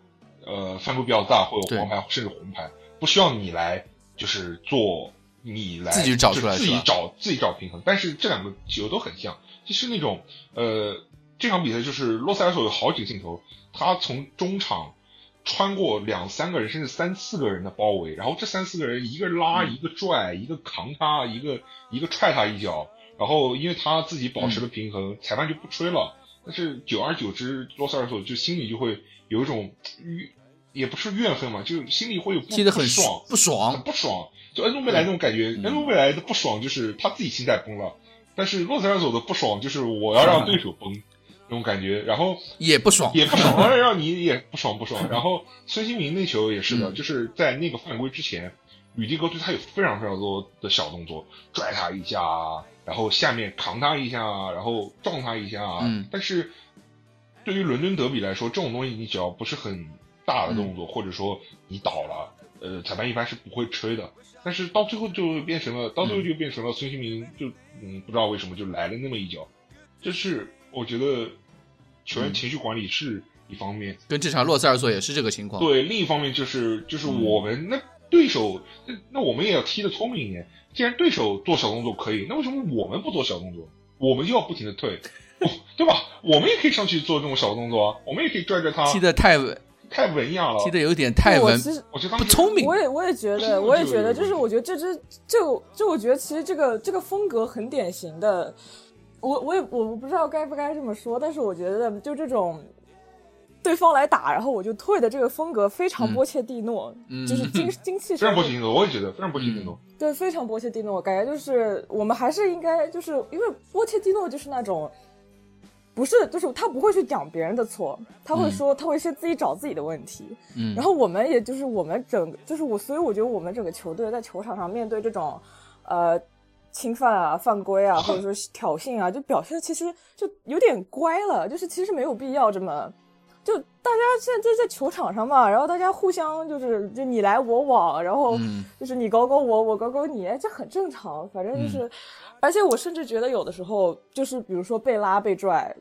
呃，犯规比较大，会有黄牌甚至红牌，不需要你来，就是做你来自己找出来，自己找自己找平衡。但是这两个球都很像，就是那种呃，这场比赛就是洛塞尔索有好几个镜头。他从中场穿过两三个人，甚至三四个人的包围，然后这三四个人一个拉，一个拽，一个扛他，一个一个踹他一脚，然后因为他自己保持了平衡，裁判就不吹了。但是久而久之，洛塞尔索就心里就会有一种怨，也不是怨恨嘛，就心里会有踢得很爽，不爽，很不爽。就恩东贝莱那种感觉，恩东贝莱的不爽就是他自己心态崩了，但是洛塞尔索的不爽就是我要让对手崩。那种感觉，然后也不爽，也不爽，让你也不爽不爽。然后孙兴民那球也是的，就是在那个犯规之前，吕迪格对他有非常非常多的小动作，拽他一下，然后下面扛他一下，然后撞他一下。嗯。但是对于伦敦德比来说，这种东西你只要不是很大的动作，或者说你倒了，呃，裁判一般是不会吹的。但是到最后就变成了，到最后就变成了孙兴民就嗯不知道为什么就来了那么一脚，就是。我觉得球员情绪管理是一方面，跟这场洛塞尔索也是这个情况。对，另一方面就是就是我们那对手，那那我们也要踢得聪明一点。既然对手做小动作可以，那为什么我们不做小动作？我们就要不停的退，对吧？我们也可以上去做这种小动作啊，我们也可以拽着他。踢得太稳，太文雅了，踢得有点太文，我觉得不聪明。我也我也觉得，我也觉得，就是我觉得这支就就我觉得其实这个这个风格很典型的。我我也我不知道该不该这么说，但是我觉得就这种对方来打，然后我就退的这个风格非常波切蒂诺，就是 精精气神。非常波切蒂诺，我也觉得非常波切蒂诺。对，非常波切蒂诺，感觉就是我们还是应该就是因为波切蒂诺就是那种不是就是他不会去讲别人的错，他会说他会先自己找自己的问题。嗯，然后我们也就是我们整就是我，所以我觉得我们整个球队在球场上面对这种呃。侵犯啊，犯规啊，或者 说挑衅啊，就表现其实就有点乖了。就是其实没有必要这么，就大家现在在球场上嘛，然后大家互相就是就你来我往，然后就是你搞搞我，我搞搞你，这很正常。反正就是，而且我甚至觉得有的时候就是比如说被拉被拽，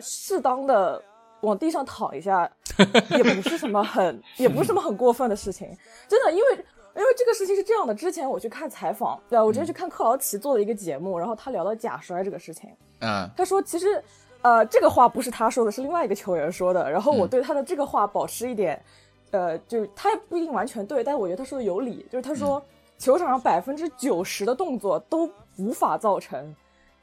适当的往地上躺一下，也不是什么很，也不是什么很过分的事情。真的，因为因为这个事情是这样的，之前我去看采访，对啊，我之前去看克劳奇做的一个节目，然后他聊到假摔这个事情，嗯，他说其实，呃，这个话不是他说的，是另外一个球员说的。然后我对他的这个话保持一点，呃，就是他也不一定完全对，但是我觉得他说的有理，就是他说球场上百分之九十的动作都无法造成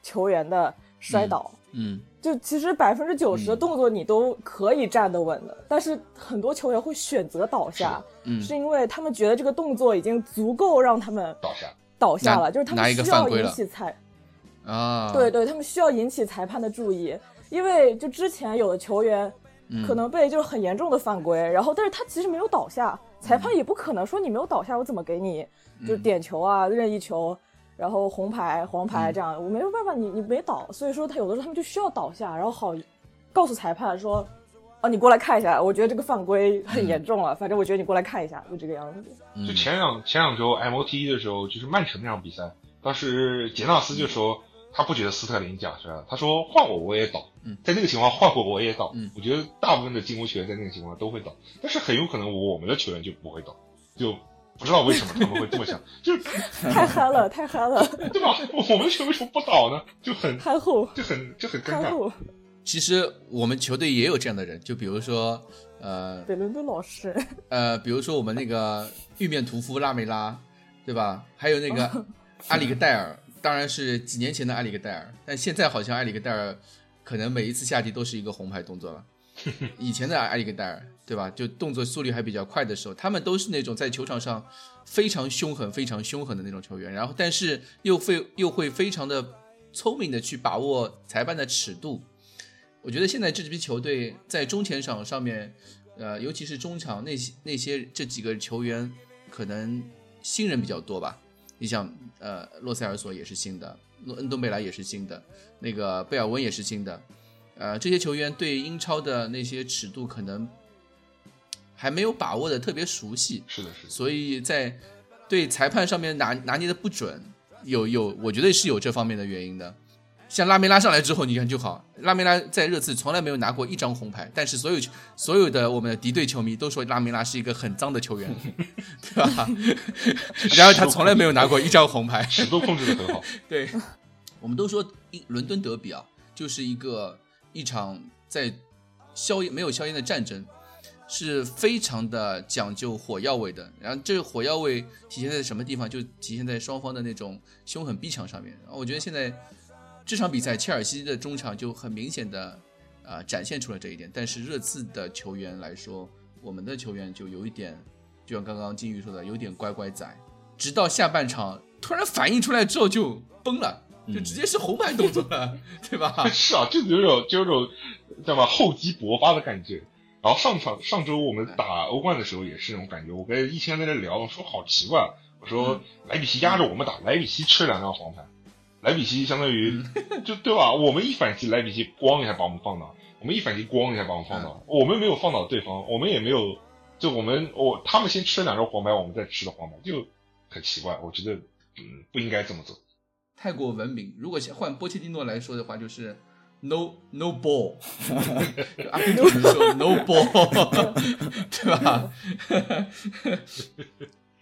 球员的摔倒。嗯，就其实百分之九十的动作你都可以站得稳的，但是很多球员会选择倒下，嗯。是因为他们觉得这个动作已经足够让他们倒下。倒下了，就是他们需要引起裁，啊，对对，他们需要引起裁判的注意，因为就之前有的球员嗯。可能被就是很严重的犯规，然后但是他其实没有倒下，裁判也不可能说你没有倒下，我怎么给你？就是点球啊、任意球，然后红牌、黄牌这样，我没有办法，你你没倒，所以说他有的时候他们就需要倒下，然后好告诉裁判说。哦，你过来看一下，我觉得这个犯规很严重了。反正我觉得你过来看一下，就这个样子。嗯就前两前两周 MOT 的时候，就是曼城那场比赛，当时杰纳斯就说他不觉得斯特林假摔了，他说换我我也倒，嗯在那个情况换我我也倒，嗯我觉得大部分的进攻球员在那个情况都会倒，但是很有可能我们的球员就不会倒，就不知道为什么他们会这么想，就是太憨了，太憨了，对吧？我们的球为什么不倒呢？就很憨厚，就很就很尴尬。其实我们球队也有这样的人，就比如说，呃北伦敦老师，呃，比如说我们那个玉面屠夫拉梅拉，对吧？还有那个阿里克戴尔，当然是几年前的阿里克戴尔，但现在好像阿里克戴尔可能每一次下地都是一个红牌动作了。以前的阿里克戴尔，对吧？就动作速率还比较快的时候，他们都是那种在球场上非常凶狠、非常凶狠的那种球员，然后但是又会又会非常的聪明的去把握裁判的尺度。我觉得现在这支球队在中前场上面，呃，尤其是中场那些那些这几个球员，可能新人比较多吧。你像呃，洛塞尔索也是新的，洛恩东贝莱也是新的，那个贝尔温也是新的，呃，这些球员对英超的那些尺度可能还没有把握的特别熟悉，是的，是的，所以在对裁判上面拿拿捏的不准，有有，我觉得是有这方面的原因的。像拉梅拉上来之后，你看就好，拉梅拉在热刺从来没有拿过一张红牌，但是所有所有的我们的敌对球迷都说拉梅拉是一个很脏的球员，对吧？然后他从来没有拿过一张红牌，尺度控制的很好。对，我们都说一伦敦德比啊，就是一个一场在硝烟没有硝烟的战争，是非常的讲究火药味的。然后这个火药味体现在什么地方？就体现在双方的那种凶狠逼抢上面。然后我觉得现在这场比赛，切尔西的中场就很明显的啊、呃展现出了这一点。但是热刺的球员来说，我们的球员就有一点，就像刚刚金鱼说的，有点乖乖仔。直到下半场突然反应出来之后就崩了，就直接是红牌动作了，对吧？是啊，就有种就有种叫什么厚积薄发的感觉。然后上场上周我们打欧冠的时候也是这种感觉，我跟一千在那聊，我说好奇怪，我说莱比锡压着我们打，莱比锡吃了两张黄牌，莱比锡相当于 就对吧？我们一反击，莱比锡咣一下把我们放倒，我们一反击咣一下把我们放倒，我们没有放倒对方，我们也没有就我们我他们先吃了两张黄牌，我们再吃的黄牌，就很奇怪，我觉得嗯不应该这么做。太过文明。如果换波切蒂诺来说的话，就是 no no ball，就阿根廷人说 no ball，对吧？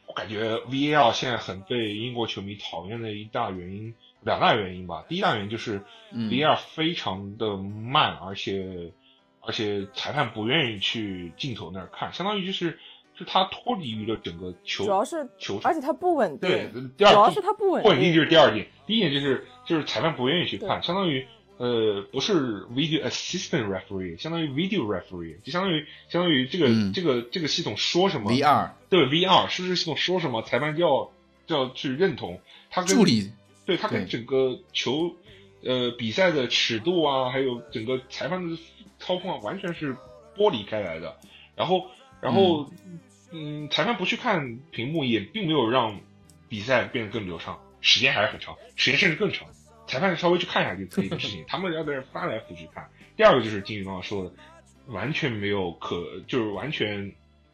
我感觉 VAR 现在很被英国球迷讨厌的一大原因，两大原因吧。第一大原因就是嗯 VAR 非常的慢，而且而且裁判不愿意去镜头那儿看，相当于就是就他脱离于了整个球主要是球场而。且它不稳定，对，第二主要是它不稳定不稳定定就是第二点，第一点就是就是裁判不愿意去看，相当于呃不是 video assistant referee，相当于 video referee，就相当于相当于这个、嗯。这个这个系统说什么？VR 对 VR 是不是系统说什么，裁判就要就要去认同，他跟助理。对他跟整个球呃比赛的尺度啊，还有整个裁判的操控啊，完全是剥离开来的。然后然后嗯裁判不去看屏幕，也并没有让比赛变得更流畅，时间还是很长，时间甚至更长。裁判稍微去看一下就可以的事情，他们要在这翻来覆去看。第二个就是金宇刚刚说的，完全没有可，就是完全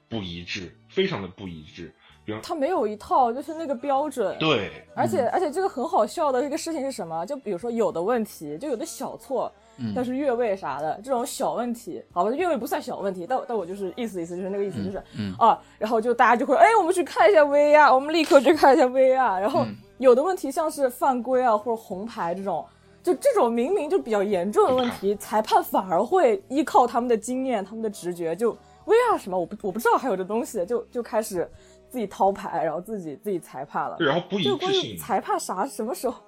不一致，非常的不一致。比方他没有一套就是那个标准。对，而且而且这个很好笑的一个事情是什么？就比如说有的问题，就有的小错，但是越位啥的这种小问题，好吧，越位不算小问题，但但我就是意思意思，就是那个意思，就是啊，然后就大家就会，哎，我们去看一下 VR，我们立刻去看一下 VR，然后有的问题像是犯规啊或者红牌这种，就这种明明就比较严重的问题，裁判反而会依靠他们的经验、他们的直觉，就 VR 什么，我不我不知道还有这东西，就就开始自己掏牌，然后自己自己裁判了，然后不一致性，裁判啥什么时候？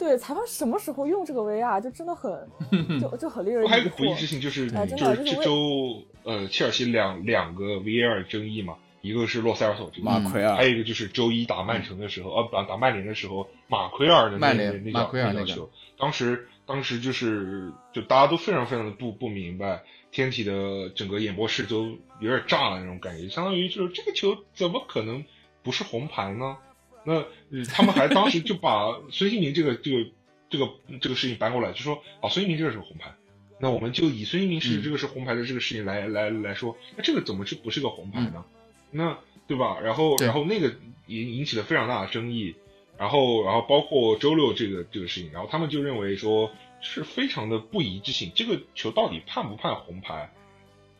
对，裁判什么时候用这个 VR 就真的很，就就很令人。还有个不一致性，就是就是这周呃，切尔西两两个 VR 争议嘛，一个是洛塞尔索这个，马奎尔，还有一个就是周一打曼城的时候，呃，打打曼联的时候，马奎尔的那那那脚那球，当时当时就是就大家都非常非常的不不明白，天体的整个演播室都有点炸了那种感觉，相当于就是这个球怎么可能不是红牌呢？那他们还当时就把孙兴民这个这个这个这个事情搬过来，就说啊，孙兴民这个是红牌，那我们就以孙兴民是这个是红牌的这个事情来来来说，那这个怎么就不是个红牌呢？那对吧？然后然后那个引引起了非常大的争议，然后然后包括周六这个这个事情，然后他们就认为说是非常的不一致性，这个球到底判不判红牌，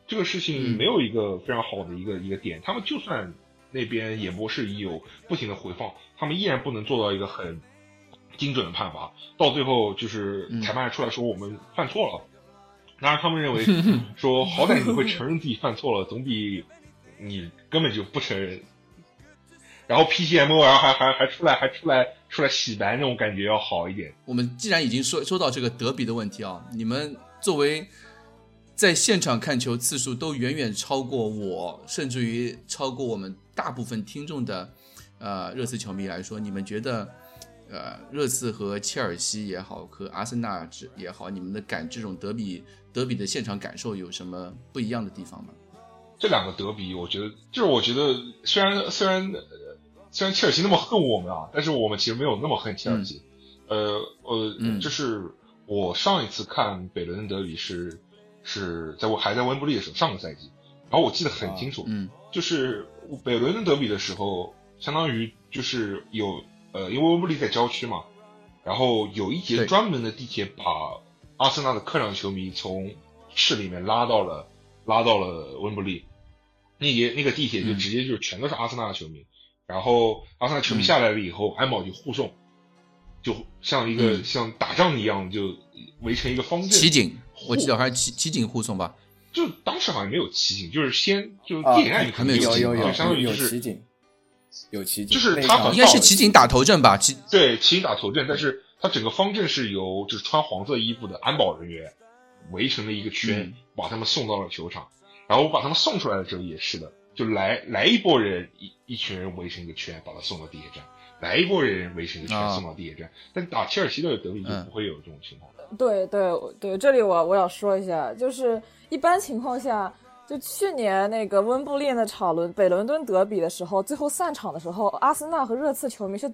这个事情没有一个非常好的一个一个点，他们就算。那边演播室有不停的回放，他们依然不能做到一个很精准的判罚。到最后就是裁判出来说我们犯错了，当然他们认为 说好歹你会承认自己犯错了，总比你根本就不承认，然后 PCMO 然后还还还出来还出来出来洗白那种感觉要好一点。我们既然已经说说到这个德比的问题啊，你们作为。在现场看球次数都远远超过我，甚至于超过我们大部分听众的，呃，热刺球迷来说，你们觉得，呃，热刺和切尔西也好，和阿森纳也好，你们的感这种德比德比的现场感受有什么不一样的地方吗？这两个德比，我觉得就是我觉得虽然虽然虽然切尔西那么恨我们啊，但是我们其实没有那么恨切尔西。呃呃，就是我上一次看北伦敦德比是。是在我还在温布利的时候，上个赛季，然后我记得很清楚，嗯，就是北伦敦德比的时候，相当于就是有呃，因为温布利在郊区嘛，然后有一节专门的地铁把阿森纳的客场球迷从市里面拉到了拉到了温布利，那节那个地铁就直接就全都是阿森纳的球迷，然后阿森纳球迷下来了以后，安保就护送，就像一个像打仗一样，就围成一个方阵。我记得还是骑骑警护送吧，就当时好像没有骑警，就是先就是电影院还没有骑警，就相当于是骑警，有骑警，就是他应该是骑警打头阵吧？骑对骑警打头阵，但是他整个方阵是由就是穿黄色衣服的安保人员围成了一个圈，把他们送到了球场。然后我把他们送出来的时候也是的，就来来一波人，一一群人围成一个圈，把他送到地铁站；来一波人围成一个圈，送到地铁站。但打切尔西的德比就不会有这种情况。对对对，这里我我要说一下，就是一般情况下，就去年那个温布利的场伦北伦敦德比的时候，最后散场的时候，阿森纳和热刺球迷是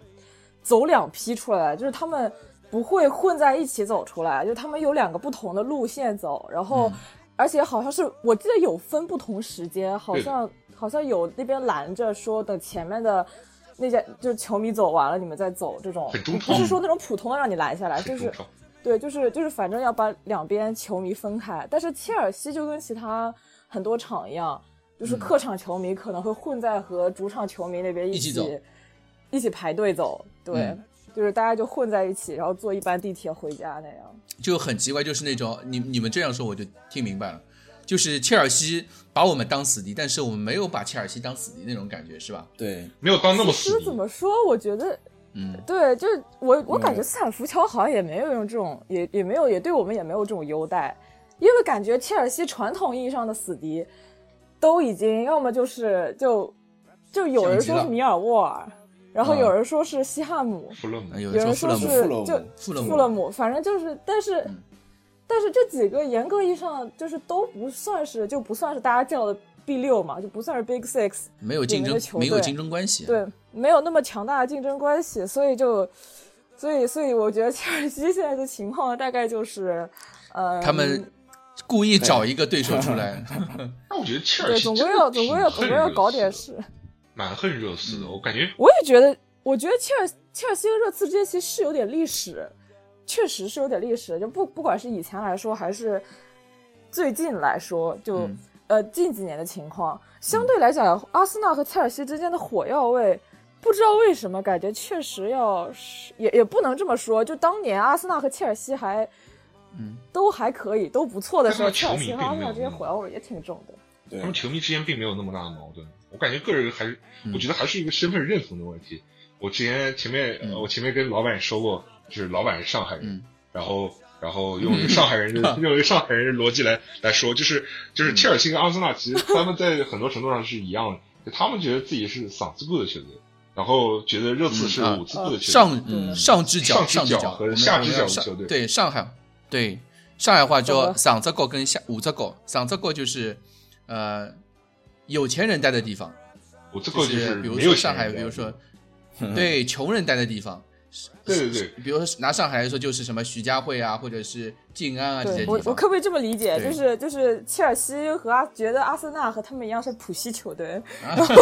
走两批出来，就是他们不会混在一起走出来，就他们有两个不同的路线走，然后而且好像是我记得有分不同时间，好像好像有那边拦着说等前面的那些就是球迷走完了你们再走，这种不是说那种普通的让你拦下来，就是。对，就是就是，反正要把两边球迷分开。但是切尔西就跟其他很多场一样，就是客场球迷可能会混在和主场球迷那边一起走，一起排队走。对，就是大家就混在一起，然后坐一班地铁回家那样。就很奇怪，就是那种你你们这样说我就听明白了，就是切尔西把我们当死敌，但是我们没有把切尔西当死敌那种感觉，是吧？对，没有当那么死敌。怎么说？我觉得。嗯，对，就是我，我感觉斯坦福桥好像也没有用这种，也也没有，也对我们也没有这种优待，因为感觉切尔西传统意义上的死敌，都已经要么就是就就有人说是米尔沃尔，然后有人说是西汉姆，有人说是就富勒姆，反正就是，但是但是这几个严格意义上就是都不算是，就不算是大家叫的。B 六嘛，就不算是 Big Six，没有竞争，没有竞争关系，对，没有那么强大的竞争关系，所以就，所以，所以我觉得切尔西现在的情况大概就是，呃，他们故意找一个对手出来。那我觉得切尔西总归要，总归要，总归要搞点事。蛮恨热刺的，我感觉。我也觉得，我觉得切尔切尔西和热刺之间其实是有点历史，确实是有点历史，就不不管是以前来说还是最近来说，就、呃近几年的情况，相对来讲，阿森纳和切尔西之间的火药味。不知道为什么，感觉确实要是也也不能这么说。就当年阿森纳和切尔西还，嗯，都还可以，都不错的时候，切尔西和阿森纳之间并没有火药味也挺重的。对他们球迷之间并没有那么大的矛盾。我感觉个人还是，嗯我觉得还是一个身份认同的问题。我之前前面、我前面跟老板说过，就是老板是上海人，嗯然后然后用一个 上海人的用一个上海人的逻辑来来说，就是就是切尔西跟阿森纳其实他们在很多程度上是一样的，就他们觉得自己是嗓子固的球队，然后觉得热刺是五字固的球队。上嗯上只脚上只脚和下只脚的球队。对上海对上海话叫懂了嗓子狗跟下五只狗，上只狗就是呃有钱人待的地方，我这就个就是比如说上海，比如说对穷人待的地方。对对对，比如说拿上海来说，就是什么徐家汇啊，或者是静安啊这些地，方。我我可不可以这么理解？就是就是切尔西和阿觉得阿森纳和他们一样是浦西球队，啊 然后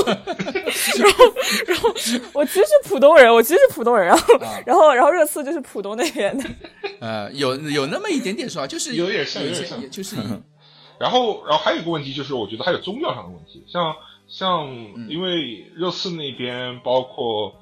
然后然后我其实是浦东人，我其实是浦东人，然后、啊。然后然后热刺就是浦东那边的，呃，有有那么一点点说法，就是有点像有点像。就是 然后，然后还有一个问题就是，我觉得还有宗教上的问题，像像嗯。因为热刺那边包括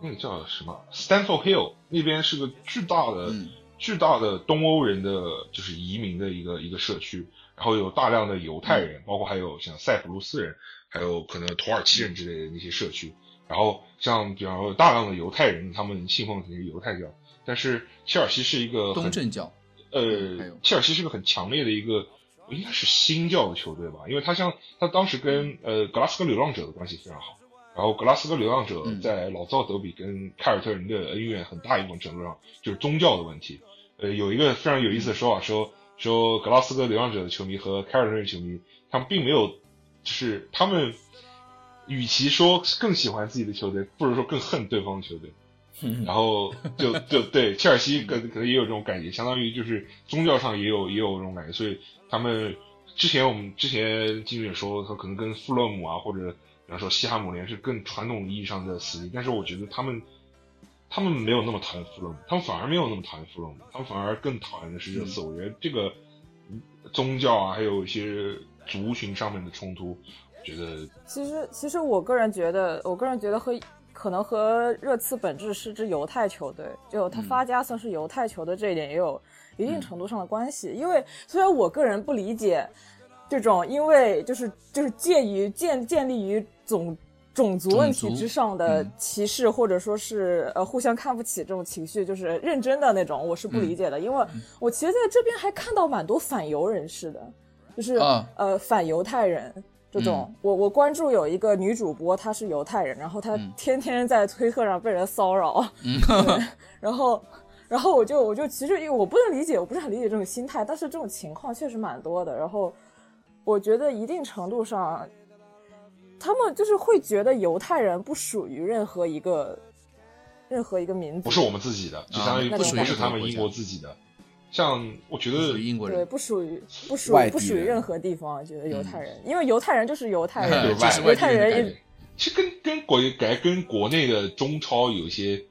那个叫什么 Stanford Hill 那边是个巨大的、嗯。巨大的东欧人的就是移民的一个一个社区，然后有大量的犹太人，包括还有像塞浦路斯人，还有可能土耳其人之类的那些社区。然后像比方说大量的犹太人，他们信奉的是犹太教，但是切尔西是一个东正教，呃，切尔西是个很强烈的一个，应该是新教的球队吧，因为他像他当时跟呃格拉斯哥流浪者的关系非常好，然后格拉斯哥流浪者嗯在老造德比跟凯尔特人的恩怨很大一部分程度上就是宗教的问题。呃，有一个非常有意思的说法说说格拉斯哥流浪者的球迷和凯尔特人球迷，他们并没有，就是他们与其说更喜欢自己的球队，不如说更恨对方的球队。然后就就对切尔西可可能也有这种感觉，相当于就是宗教上也有也有这种感觉，所以他们之前我们之前经也说，他可能跟富勒姆啊或者比方说西汉姆联是更传统意义上的死敌，但是我觉得他们他们没有那么讨厌富勒姆，他们反而没有那么讨厌富勒姆，他们反而更讨厌的是热刺。我觉得这个嗯宗教啊，还有一些族群上面的冲突，我觉得其实，其实我个人觉得，我个人觉得和可能和热刺本质是支犹太球队，就他发家算是犹太球队这一点也有一定程度上的关系。因为虽然我个人不理解这种因为就是就是介于建建立于种种族问题之上的嗯。歧视，或者说是呃互相看不起这种情绪，就是认真的那种，我是不理解的。因为我其实在这边还看到蛮多反犹人士的，就是、啊。呃反犹太人。这种，我我关注有一个女主播，她是犹太人，然后她嗯。天天在推特上被人骚扰，对然后，然后我就我就其实因为我不能理解，我不是很理解这种心态，但是这种情况确实蛮多的。然后，我觉得一定程度上，他们就是会觉得犹太人不属于任何一个任何一个民族，不是我们自己的，就相当于不属于是他们英国自己的。像我觉得英国对，不属于不属于不属于任何地方，觉得犹太人，因为犹太人就是犹太人，就是犹太人也其实跟跟国感觉跟国内的中超有一些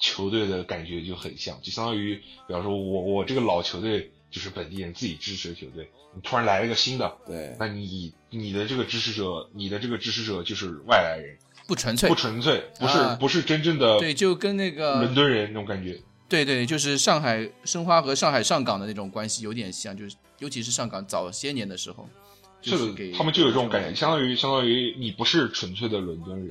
球队的感觉就很像，就相当于，比方说我我这个老球队就是本地人自己支持的球队，你突然来了一个新的，对，那你你的这个支持者，你的这个支持者就是外来人，不纯粹不，纯粹，不是、啊不是真正的对，就跟那个伦敦人那种感觉。对对，就是上海申花和上海上港的那种关系有点像，就是尤其是上港早些年的时候，就是给，他们就有这种感觉，觉，相当于相当于你不是纯粹的伦敦人，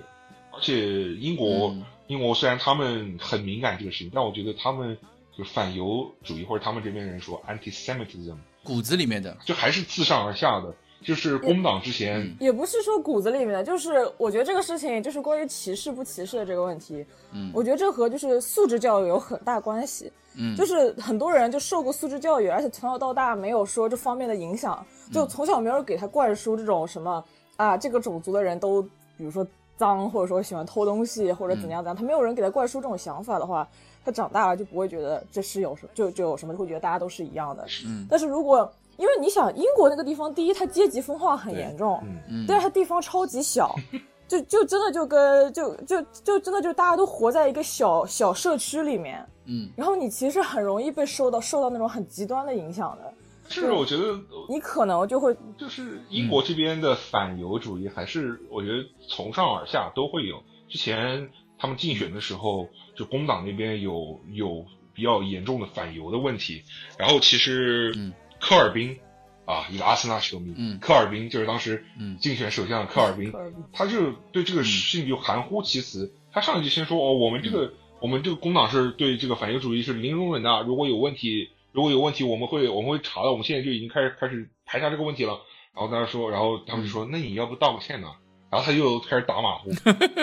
而且英国、嗯英国虽然他们很敏感这个事情，但我觉得他们就反犹主义或者他们这边人说 anti-Semitism，骨子里面的，就还是自上而下的，就是工党之前、嗯。也不是说骨子里面的，就是我觉得这个事情就是关于歧视不歧视的这个问题，嗯。我觉得这和就是素质教育有很大关系。嗯，就是很多人就受过素质教育，而且从小到大没有说这方面的影响，嗯。就从小没有人给他灌输这种什么啊，这个种族的人都比如说脏，或者说喜欢偷东西，或者怎样怎样，他没有人给他灌输这种想法的话，他长大了就不会觉得这是有什就就有什么，会觉得大家都是一样的。嗯但是如果因为你想英国那个地方，第一它阶级分化很严重，嗯嗯但是它地方超级小，就就真的就跟就就就真的就大家都活在一个小小社区里面，嗯，然后你其实很容易被受到受到那种很极端的影响的。是，我觉得你可能就会就是英国这边的反犹主义，还是我觉得从上而下都会有。之前他们竞选的时候，就工党那边有有比较严重的反犹的问题，然后其实科尔宾。啊，一个阿森纳球迷，嗯，科尔宾就是当时嗯竞选首相的科尔宾，他就对这个事情就含糊其辞。他上一句先说哦，我们这个我们这个工党是对这个反犹主义是零容忍的，如果有问题，如果有问题，我们会我们会查的，我们现在就已经开始开始排查这个问题了。然后他说，然后他们就说，那你要不道个歉呢？然后他就开始打马虎，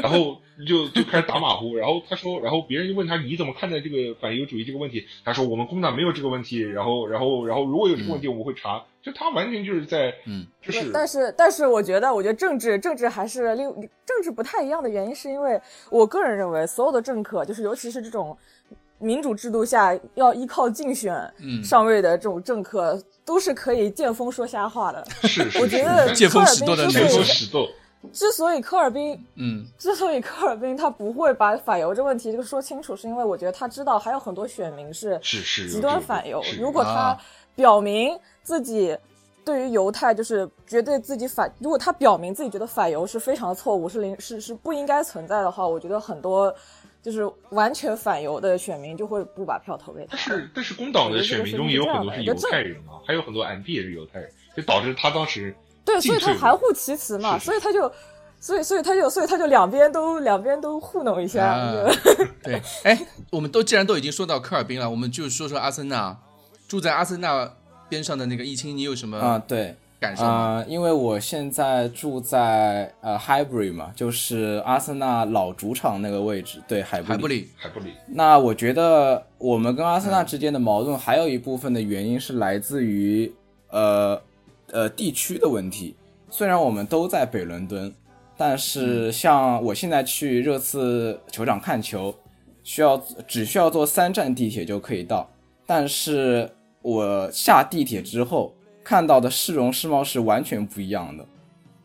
然后就就开始打马虎。然后他说，然后别人就问他你怎么看待这个反犹主义这个问题？他说我们工党没有这个问题。然后然后然后如果有这个问题，我们会查。就他完全就是在，嗯，就是。但是但是我觉得，我觉得政治政治还是另政治不太一样的原因，是因为我个人认为，所有的政客，就是尤其是这种民主制度下要依靠竞选上位的这种政客，都是可以见风说瞎话的。是是，我觉得见风使舵的见风使舵。之所以科尔宾，嗯，之所以科尔宾他不会把反犹这问题这个说清楚，是因为我觉得他知道还有很多选民是是极端反犹。如果他表明自己对于犹太就是绝对自己反，如果他表明自己觉得反犹是非常错误，是零是是不应该存在的话，我觉得很多就是完全反犹的选民就会不把票投给他。但是但是工党的选民中也有很多是犹太人啊，还有很多 M P 也是犹太人，就导致他当时。对，所以他含糊其辞嘛，所以他就，所以所以他就，所以他就两边都两边都糊弄一下。对，哎，我们都既然都已经说到科尔宾了，我们就说说阿森纳。住在阿森纳边上的那个易清，你有什么啊？对，感受啊？因为我现在住在呃 Highbury 嘛，就是阿森纳老主场那个位置。对，海布里，海布里。那我觉得我们跟阿森纳之间的矛盾，还有一部分的原因是来自于呃。呃，地区的问题，虽然我们都在北伦敦，但是像我现在去热刺球场看球，需要只需要坐三站地铁就可以到，但是我下地铁之后看到的市容市貌是完全不一样的。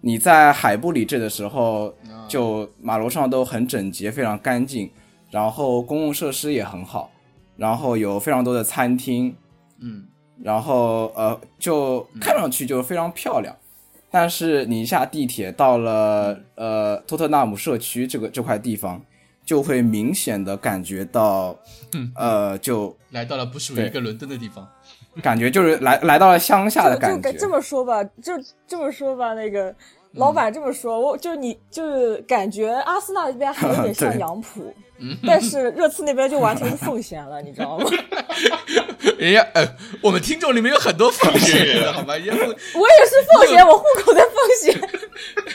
你在海布里这的时候，就马路上都很整洁，非常干净，然后公共设施也很好，然后有非常多的餐厅，嗯。然后呃，就看上去就非常漂亮，但是你一下地铁到了呃托特纳姆社区这个这块地方，就会明显的感觉到，呃，就来到了不属于一个伦敦的地方，感觉就是来来到了乡下的感觉。这么说吧，就这么说吧，那个老板这么说，我就是你就是感觉阿森纳这边还有点像 杨浦。但是热刺那边就完全是奉贤了，你知道吗？哎呀，呃，我们听众里面有很多奉贤人，好吧？我也是奉贤，我户口在奉贤。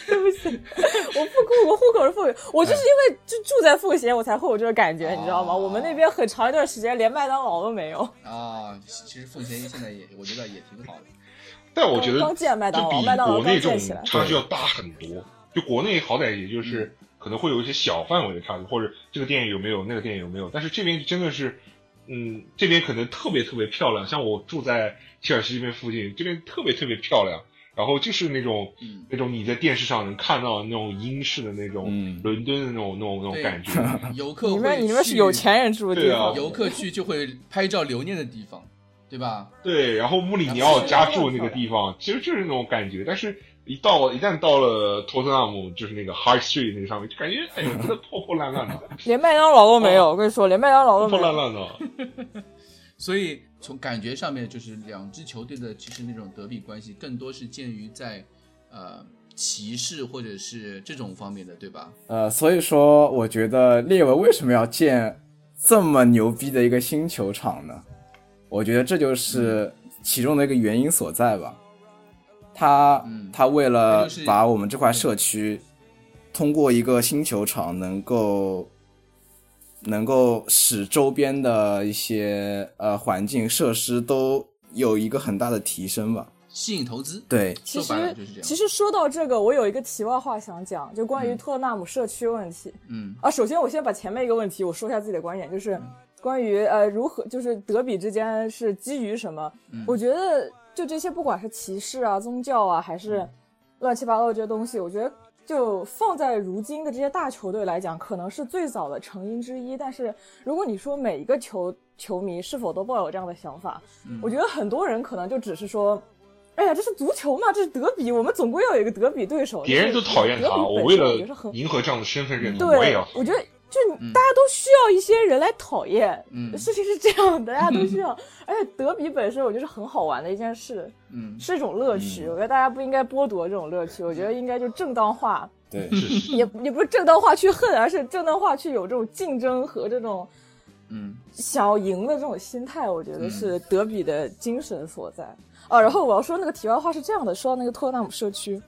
对不起，我户口我户口是奉贤，我就是因为就住在奉贤，我才会有这个感觉，你知道吗？我们那边很长一段时间连麦当劳都没有啊。其实奉贤现在也，我觉得也挺好的。但我觉得刚建麦当劳，麦当劳刚建起来，差距要大很多。就国内好歹也就是。可能会有一些小范围的差距，或者这个电影有没有，那个电影有没有？但是这边真的是，嗯，这边可能特别特别漂亮。像我住在切尔西这边附近，这边特别特别漂亮。然后就是那种，那种你在电视上能看到那种英式的那种伦敦的那种那种那种感觉。游客，你们你们是有钱人住的地方，游客去就会拍照留念的地方，对吧？对，然后穆里尼奥家住那个地方，其实就是那种感觉，但是。一到一旦到了托特纳姆，就是那个 High Street 那个上面，就感觉哎呦，真的破破烂烂的，连麦当劳都没有。我跟你说，连麦当劳都破破烂烂的。所以从感觉上面，就是两支球队的其实那种德比关系，更多是建于在呃骑士或者是这种方面的，对吧？呃，所以说我觉得列文为什么要建这么牛逼的一个新球场呢？我觉得这就是其中的一个原因所在吧。他他为了把我们这块社区通过一个新球场，能够能够使周边的一些呃环境设施都有一个很大的提升吧，吸引投资。对，其实其实说到这个，我有一个题外话想讲，就关于托纳姆社区问题。嗯。啊，首先我先把前面一个问题我说一下自己的观点，就是关于呃如何就是德比之间是基于什么？我觉得。就这些，不管是歧视啊、宗教啊，还是乱七八糟这些东西，我觉得就放在如今的这些大球队来讲，可能是最早的成因之一。但是如果你说每一个球球迷是否都抱有这样的想法，我觉得很多人可能就只是说，哎呀，这是足球嘛，这是德比，我们总归要有一个德比对手。别人都讨厌他，我为了迎合这样的身份认同，我也要。我觉得。就大家都需要一些人来讨厌，嗯，事情是这样的，大家都需要，而且德比本身我觉得是很好玩的一件事，嗯，是一种乐趣，我觉得大家不应该剥夺这种乐趣，我觉得应该就正当化，对，也也不是正当化去恨，而是正当化去有这种竞争和这种，嗯，想要赢的这种心态，我觉得是德比的精神所在。啊。然后我要说那个题外话是这样的，说到那个托特纳姆社区。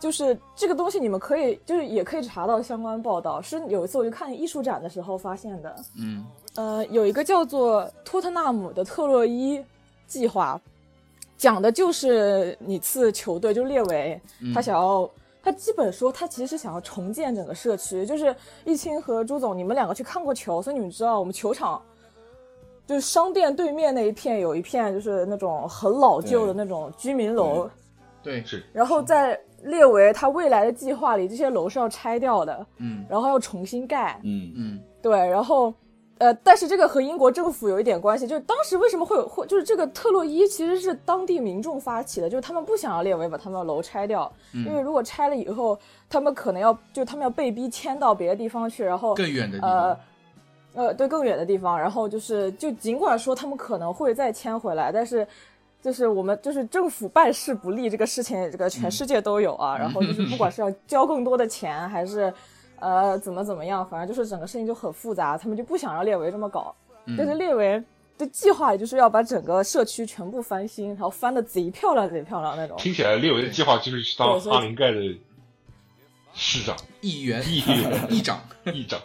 就是这个东西，你们可以就是也可以查到相关报道。是有一次我去看艺术展的时候发现的。嗯，呃，有一个叫做托特纳姆的特洛伊计划，讲的就是你次球队就列为他想要，他基本说他其实想要重建整个社区。就是易清和朱总，你们两个去看过球，所以你们知道我们球场就是商店对面那一片有一片就是那种很老旧的那种居民楼。对，是。然后在列为他未来的计划里，这些楼是要拆掉的，嗯，然后要重新盖，嗯。嗯，对，然后，呃，但是这个和英国政府有一点关系，就是当时为什么会有，会就是这个特洛伊其实是当地民众发起的，就是他们不想要列为把他们的楼拆掉，因为如果拆了以后，他们可能要，就他们要被逼迁到别的地方去，然后更远的地方，呃，呃，对，更远的地方，然后就是，就尽管说他们可能会再迁回来，但是。就是我们就是政府办事不力这个事情，这个全世界都有啊。然后就是 不管是要交更多的钱，还是呃怎么怎么样，反正就是整个事情就很复杂。他们就不想让列维这么搞，但是列维的计划就是要把整个社区全部翻新，然后翻的贼漂亮贼漂亮那种。听起来列维的计划就是当阿林盖的市长、议员、议员、议长、议长。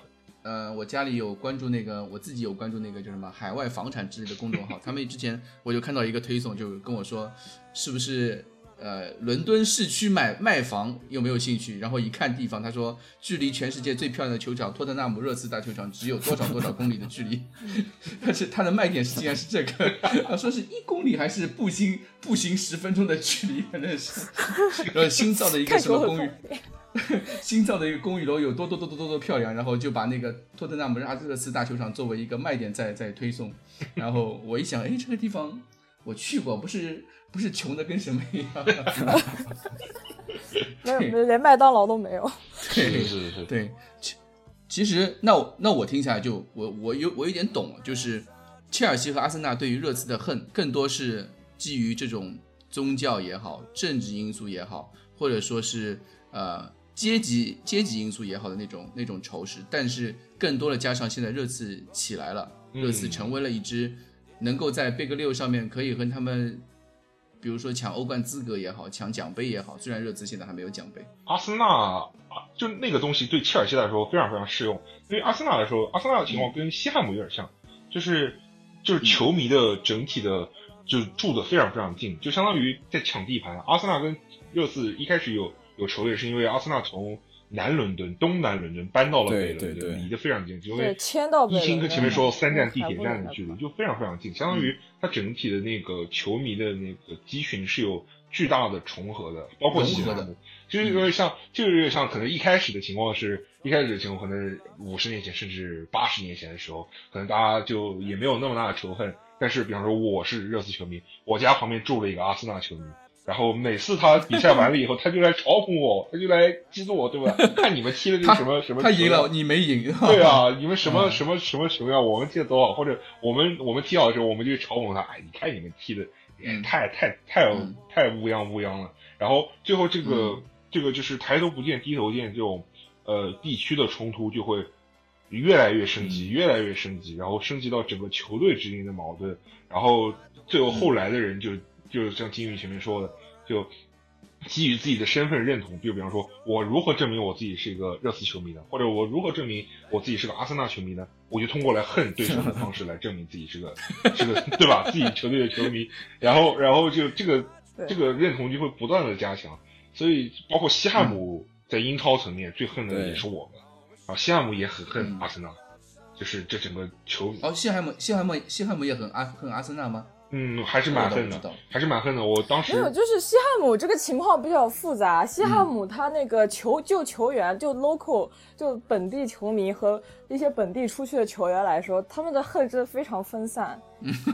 呃，我家里有关注那个，我自己有关注那个叫什么海外房产之类的公众号。他们之前我就看到一个推送，就跟我说，是不是呃伦敦市区买卖房有没有兴趣？然后一看地方，他说距离全世界最漂亮的球场托特纳姆热刺大球场只有多少多少公里的距离。但是它的卖点是竟然是这个，他说是一公里还是步行步行十分钟的距离，反正是 呃新造的一个什么公寓。新造的一个公寓楼有多多多多多多漂亮，然后就把那个托特纳姆阿特斯大球场作为一个卖点在在推送。然后我一想，哎，这个地方我去过，不是不是穷的跟什么一样？没有，连麦当劳都没有。对是是，对。其其实，那那我听起来就我我有我有点懂，就是切尔西和阿森纳对于热刺的恨，更多是基于这种宗教也好，政治因素也好，或者说是呃。阶级阶级因素也好的那种那种仇视，但是更多的加上现在热刺起来了，热刺成为了一支能够在贝格六上面可以和他们，比如说抢欧冠资格也好，抢奖杯也好。虽然热刺现在还没有奖杯，阿森纳就那个东西对切尔西来说非常非常适用。对于阿森纳来说，阿森纳的情况跟西汉姆有点像，就是就是球迷的整体的就住的非常非常近，就相当于在抢地盘。阿森纳跟热刺一开始有。有仇也是因为阿森纳从南伦敦、东南伦敦搬到了北伦敦，离得非常近。因为迁到一清跟前面说三站地铁站的距离就非常非常近，相当于它整体的那个球迷的那个集群是有巨大的重合的，包括西汉姆，就是有点像，就是有点像，可能一开始的情况是一开始的情况，可能五十年前甚至八十年前的时候，可能大家就也没有那么大的仇恨。但是，比方说我是热刺球迷，我家旁边住了一个阿森纳球迷。然后每次他比赛完了以后，他就来嘲讽我，他就来激怒我，对吧？看你们踢的这什么什么，他赢了，你没赢。对啊，你们什么什么什么什么样？我们踢的多好，或者我们我们踢好的时候，我们就嘲讽他。哎，你看你们踢的也太太太太乌泱乌泱了。然后最后这个这个就是抬头不见低头见这种呃地区的冲突就会越来越升级，越来越升级，然后升级到整个球队之间的矛盾。然后最后后来的人就。就是像金宇前面说的，就基于自己的身份认同，就比方说，我如何证明我自己是一个热刺球迷呢？或者我如何证明我自己是个阿森纳球迷呢？我就通过来恨对手的方式来证明自己是个 是个对吧？自己球队的球迷，然后然后就这个这个认同就会不断的加强。所以，包括西汉姆在英超层面最恨的也是我们，啊，西汉姆也很恨阿森纳，就是这整个球哦，西汉姆西汉姆西汉姆也很阿恨阿森纳吗？嗯，还是蛮恨的，还是蛮恨的。我当时没有，就是西汉姆这个情况比较复杂。西汉姆他那个球就球员就 local 就本地球迷和一些本地出去的球员来说，他们的恨真的非常分散。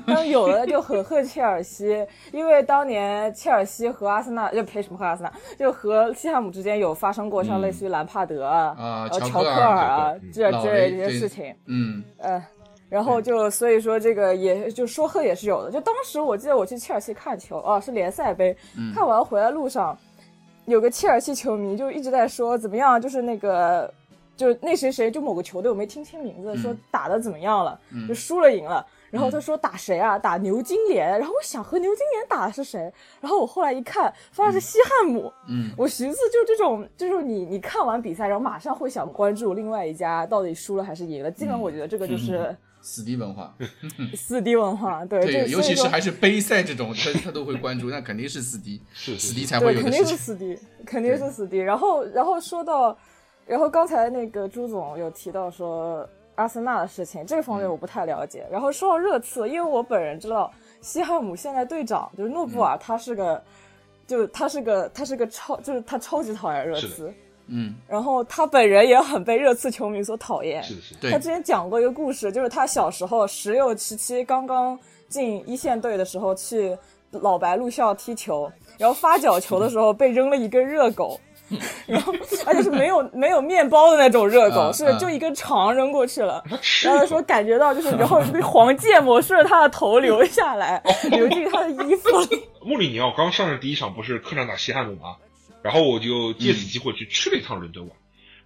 但有的就很恨切尔西，因为当年切尔西和阿森纳就赔什么和阿森纳，就和西汉姆之间有发生过像类似于兰帕德啊、乔克尔啊这这这些事情。嗯，呃。然后就所以说这个也就说喝也是有的。就当时我记得我去切尔西看球啊，是联赛杯，看完回来路上，有个切尔西球迷就一直在说怎么样，就是那个就那谁谁就某个球队我没听清名字，说打的怎么样了，就输了赢了。然后他说打谁啊？打牛津联。然后我想和牛津联打的是谁？然后我后来一看，发现是西汉姆。嗯，我寻思就这种，就是你你看完比赛，然后马上会想关注另外一家到底输了还是赢了。基本我觉得这个就是。死敌文化，死敌文化，对对，尤其是还是杯赛这种，他他都会关注，那肯定是死敌，是死敌才会有肯定是死敌，肯定是死敌。然后，然后说到，然后刚才那个朱总有提到说阿森纳的事情，这个方面我不太了解。然后说到热刺，因为我本人知道西汉姆现在队长就是诺布尔，他是个，就他是个他是个超，就是他超级讨厌热刺。嗯，然后他本人也很被热刺球迷所讨厌。是是，对。他之前讲过一个故事，就是他小时候十六十七刚刚进一线队的时候，去老白路校踢球，然后发角球的时候被扔了一根热狗，然后而且是没有没有面包的那种热狗，是就一根肠扔过去了。然后他说感觉到就是，然后黄芥末顺着他的头流下来，流进他的衣服里。穆里尼奥刚上任第一场不是客场打西汉姆吗？然后我就借此机会去去了一趟伦敦碗，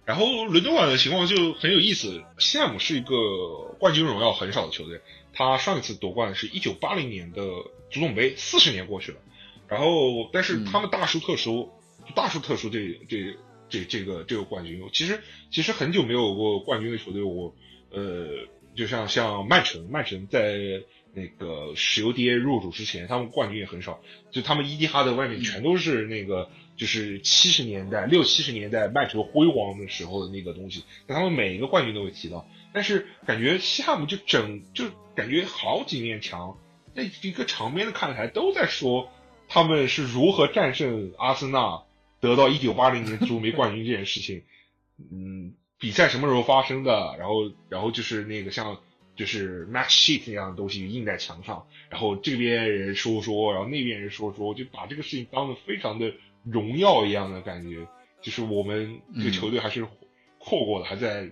然后伦敦碗的情况就很有意思。西汉姆是一个冠军荣耀很少的球队，他上一次夺冠是一九八零年的足总杯，四十年过去了。然后，但是他们大输特输，大输特输这这这这个这个冠军，其实其实很久没有过冠军的球队，我呃，就像像曼城，曼城在那个石油跌入主之前，他们冠军也很少，就他们伊蒂哈德外面全都是那个。就是七十年代六七十年代曼城辉煌的时候的那个东西，但他们每一个冠军都会提到。但是感觉西汉姆就整就感觉好几面墙，那一个长边的看台都在说他们是如何战胜阿森纳，得到一九八零年足梅冠军这件事情。嗯，比赛什么时候发生的？然后然后就是那个像就是 match sheet 那样的东西印在墙上，然后这边人说说，然后那边人说说，就把这个事情当得非常的。荣耀一样的感觉，就是我们这个球队还是扩过的，还在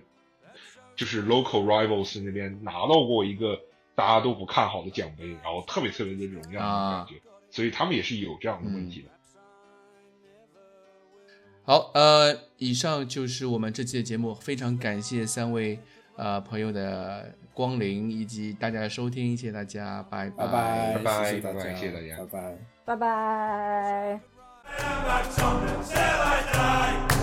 就是 local rivals 那边拿到过一个大家都不看好的奖杯，然后特别特别的荣耀的感觉，所以他们也是有这样的问题的。好，呃，以上就是我们这期的节目，非常感谢三位呃朋友的光临以及大家的收听，谢谢大家，拜拜。拜拜。拜拜，谢谢大家，拜拜。拜拜。Till I die.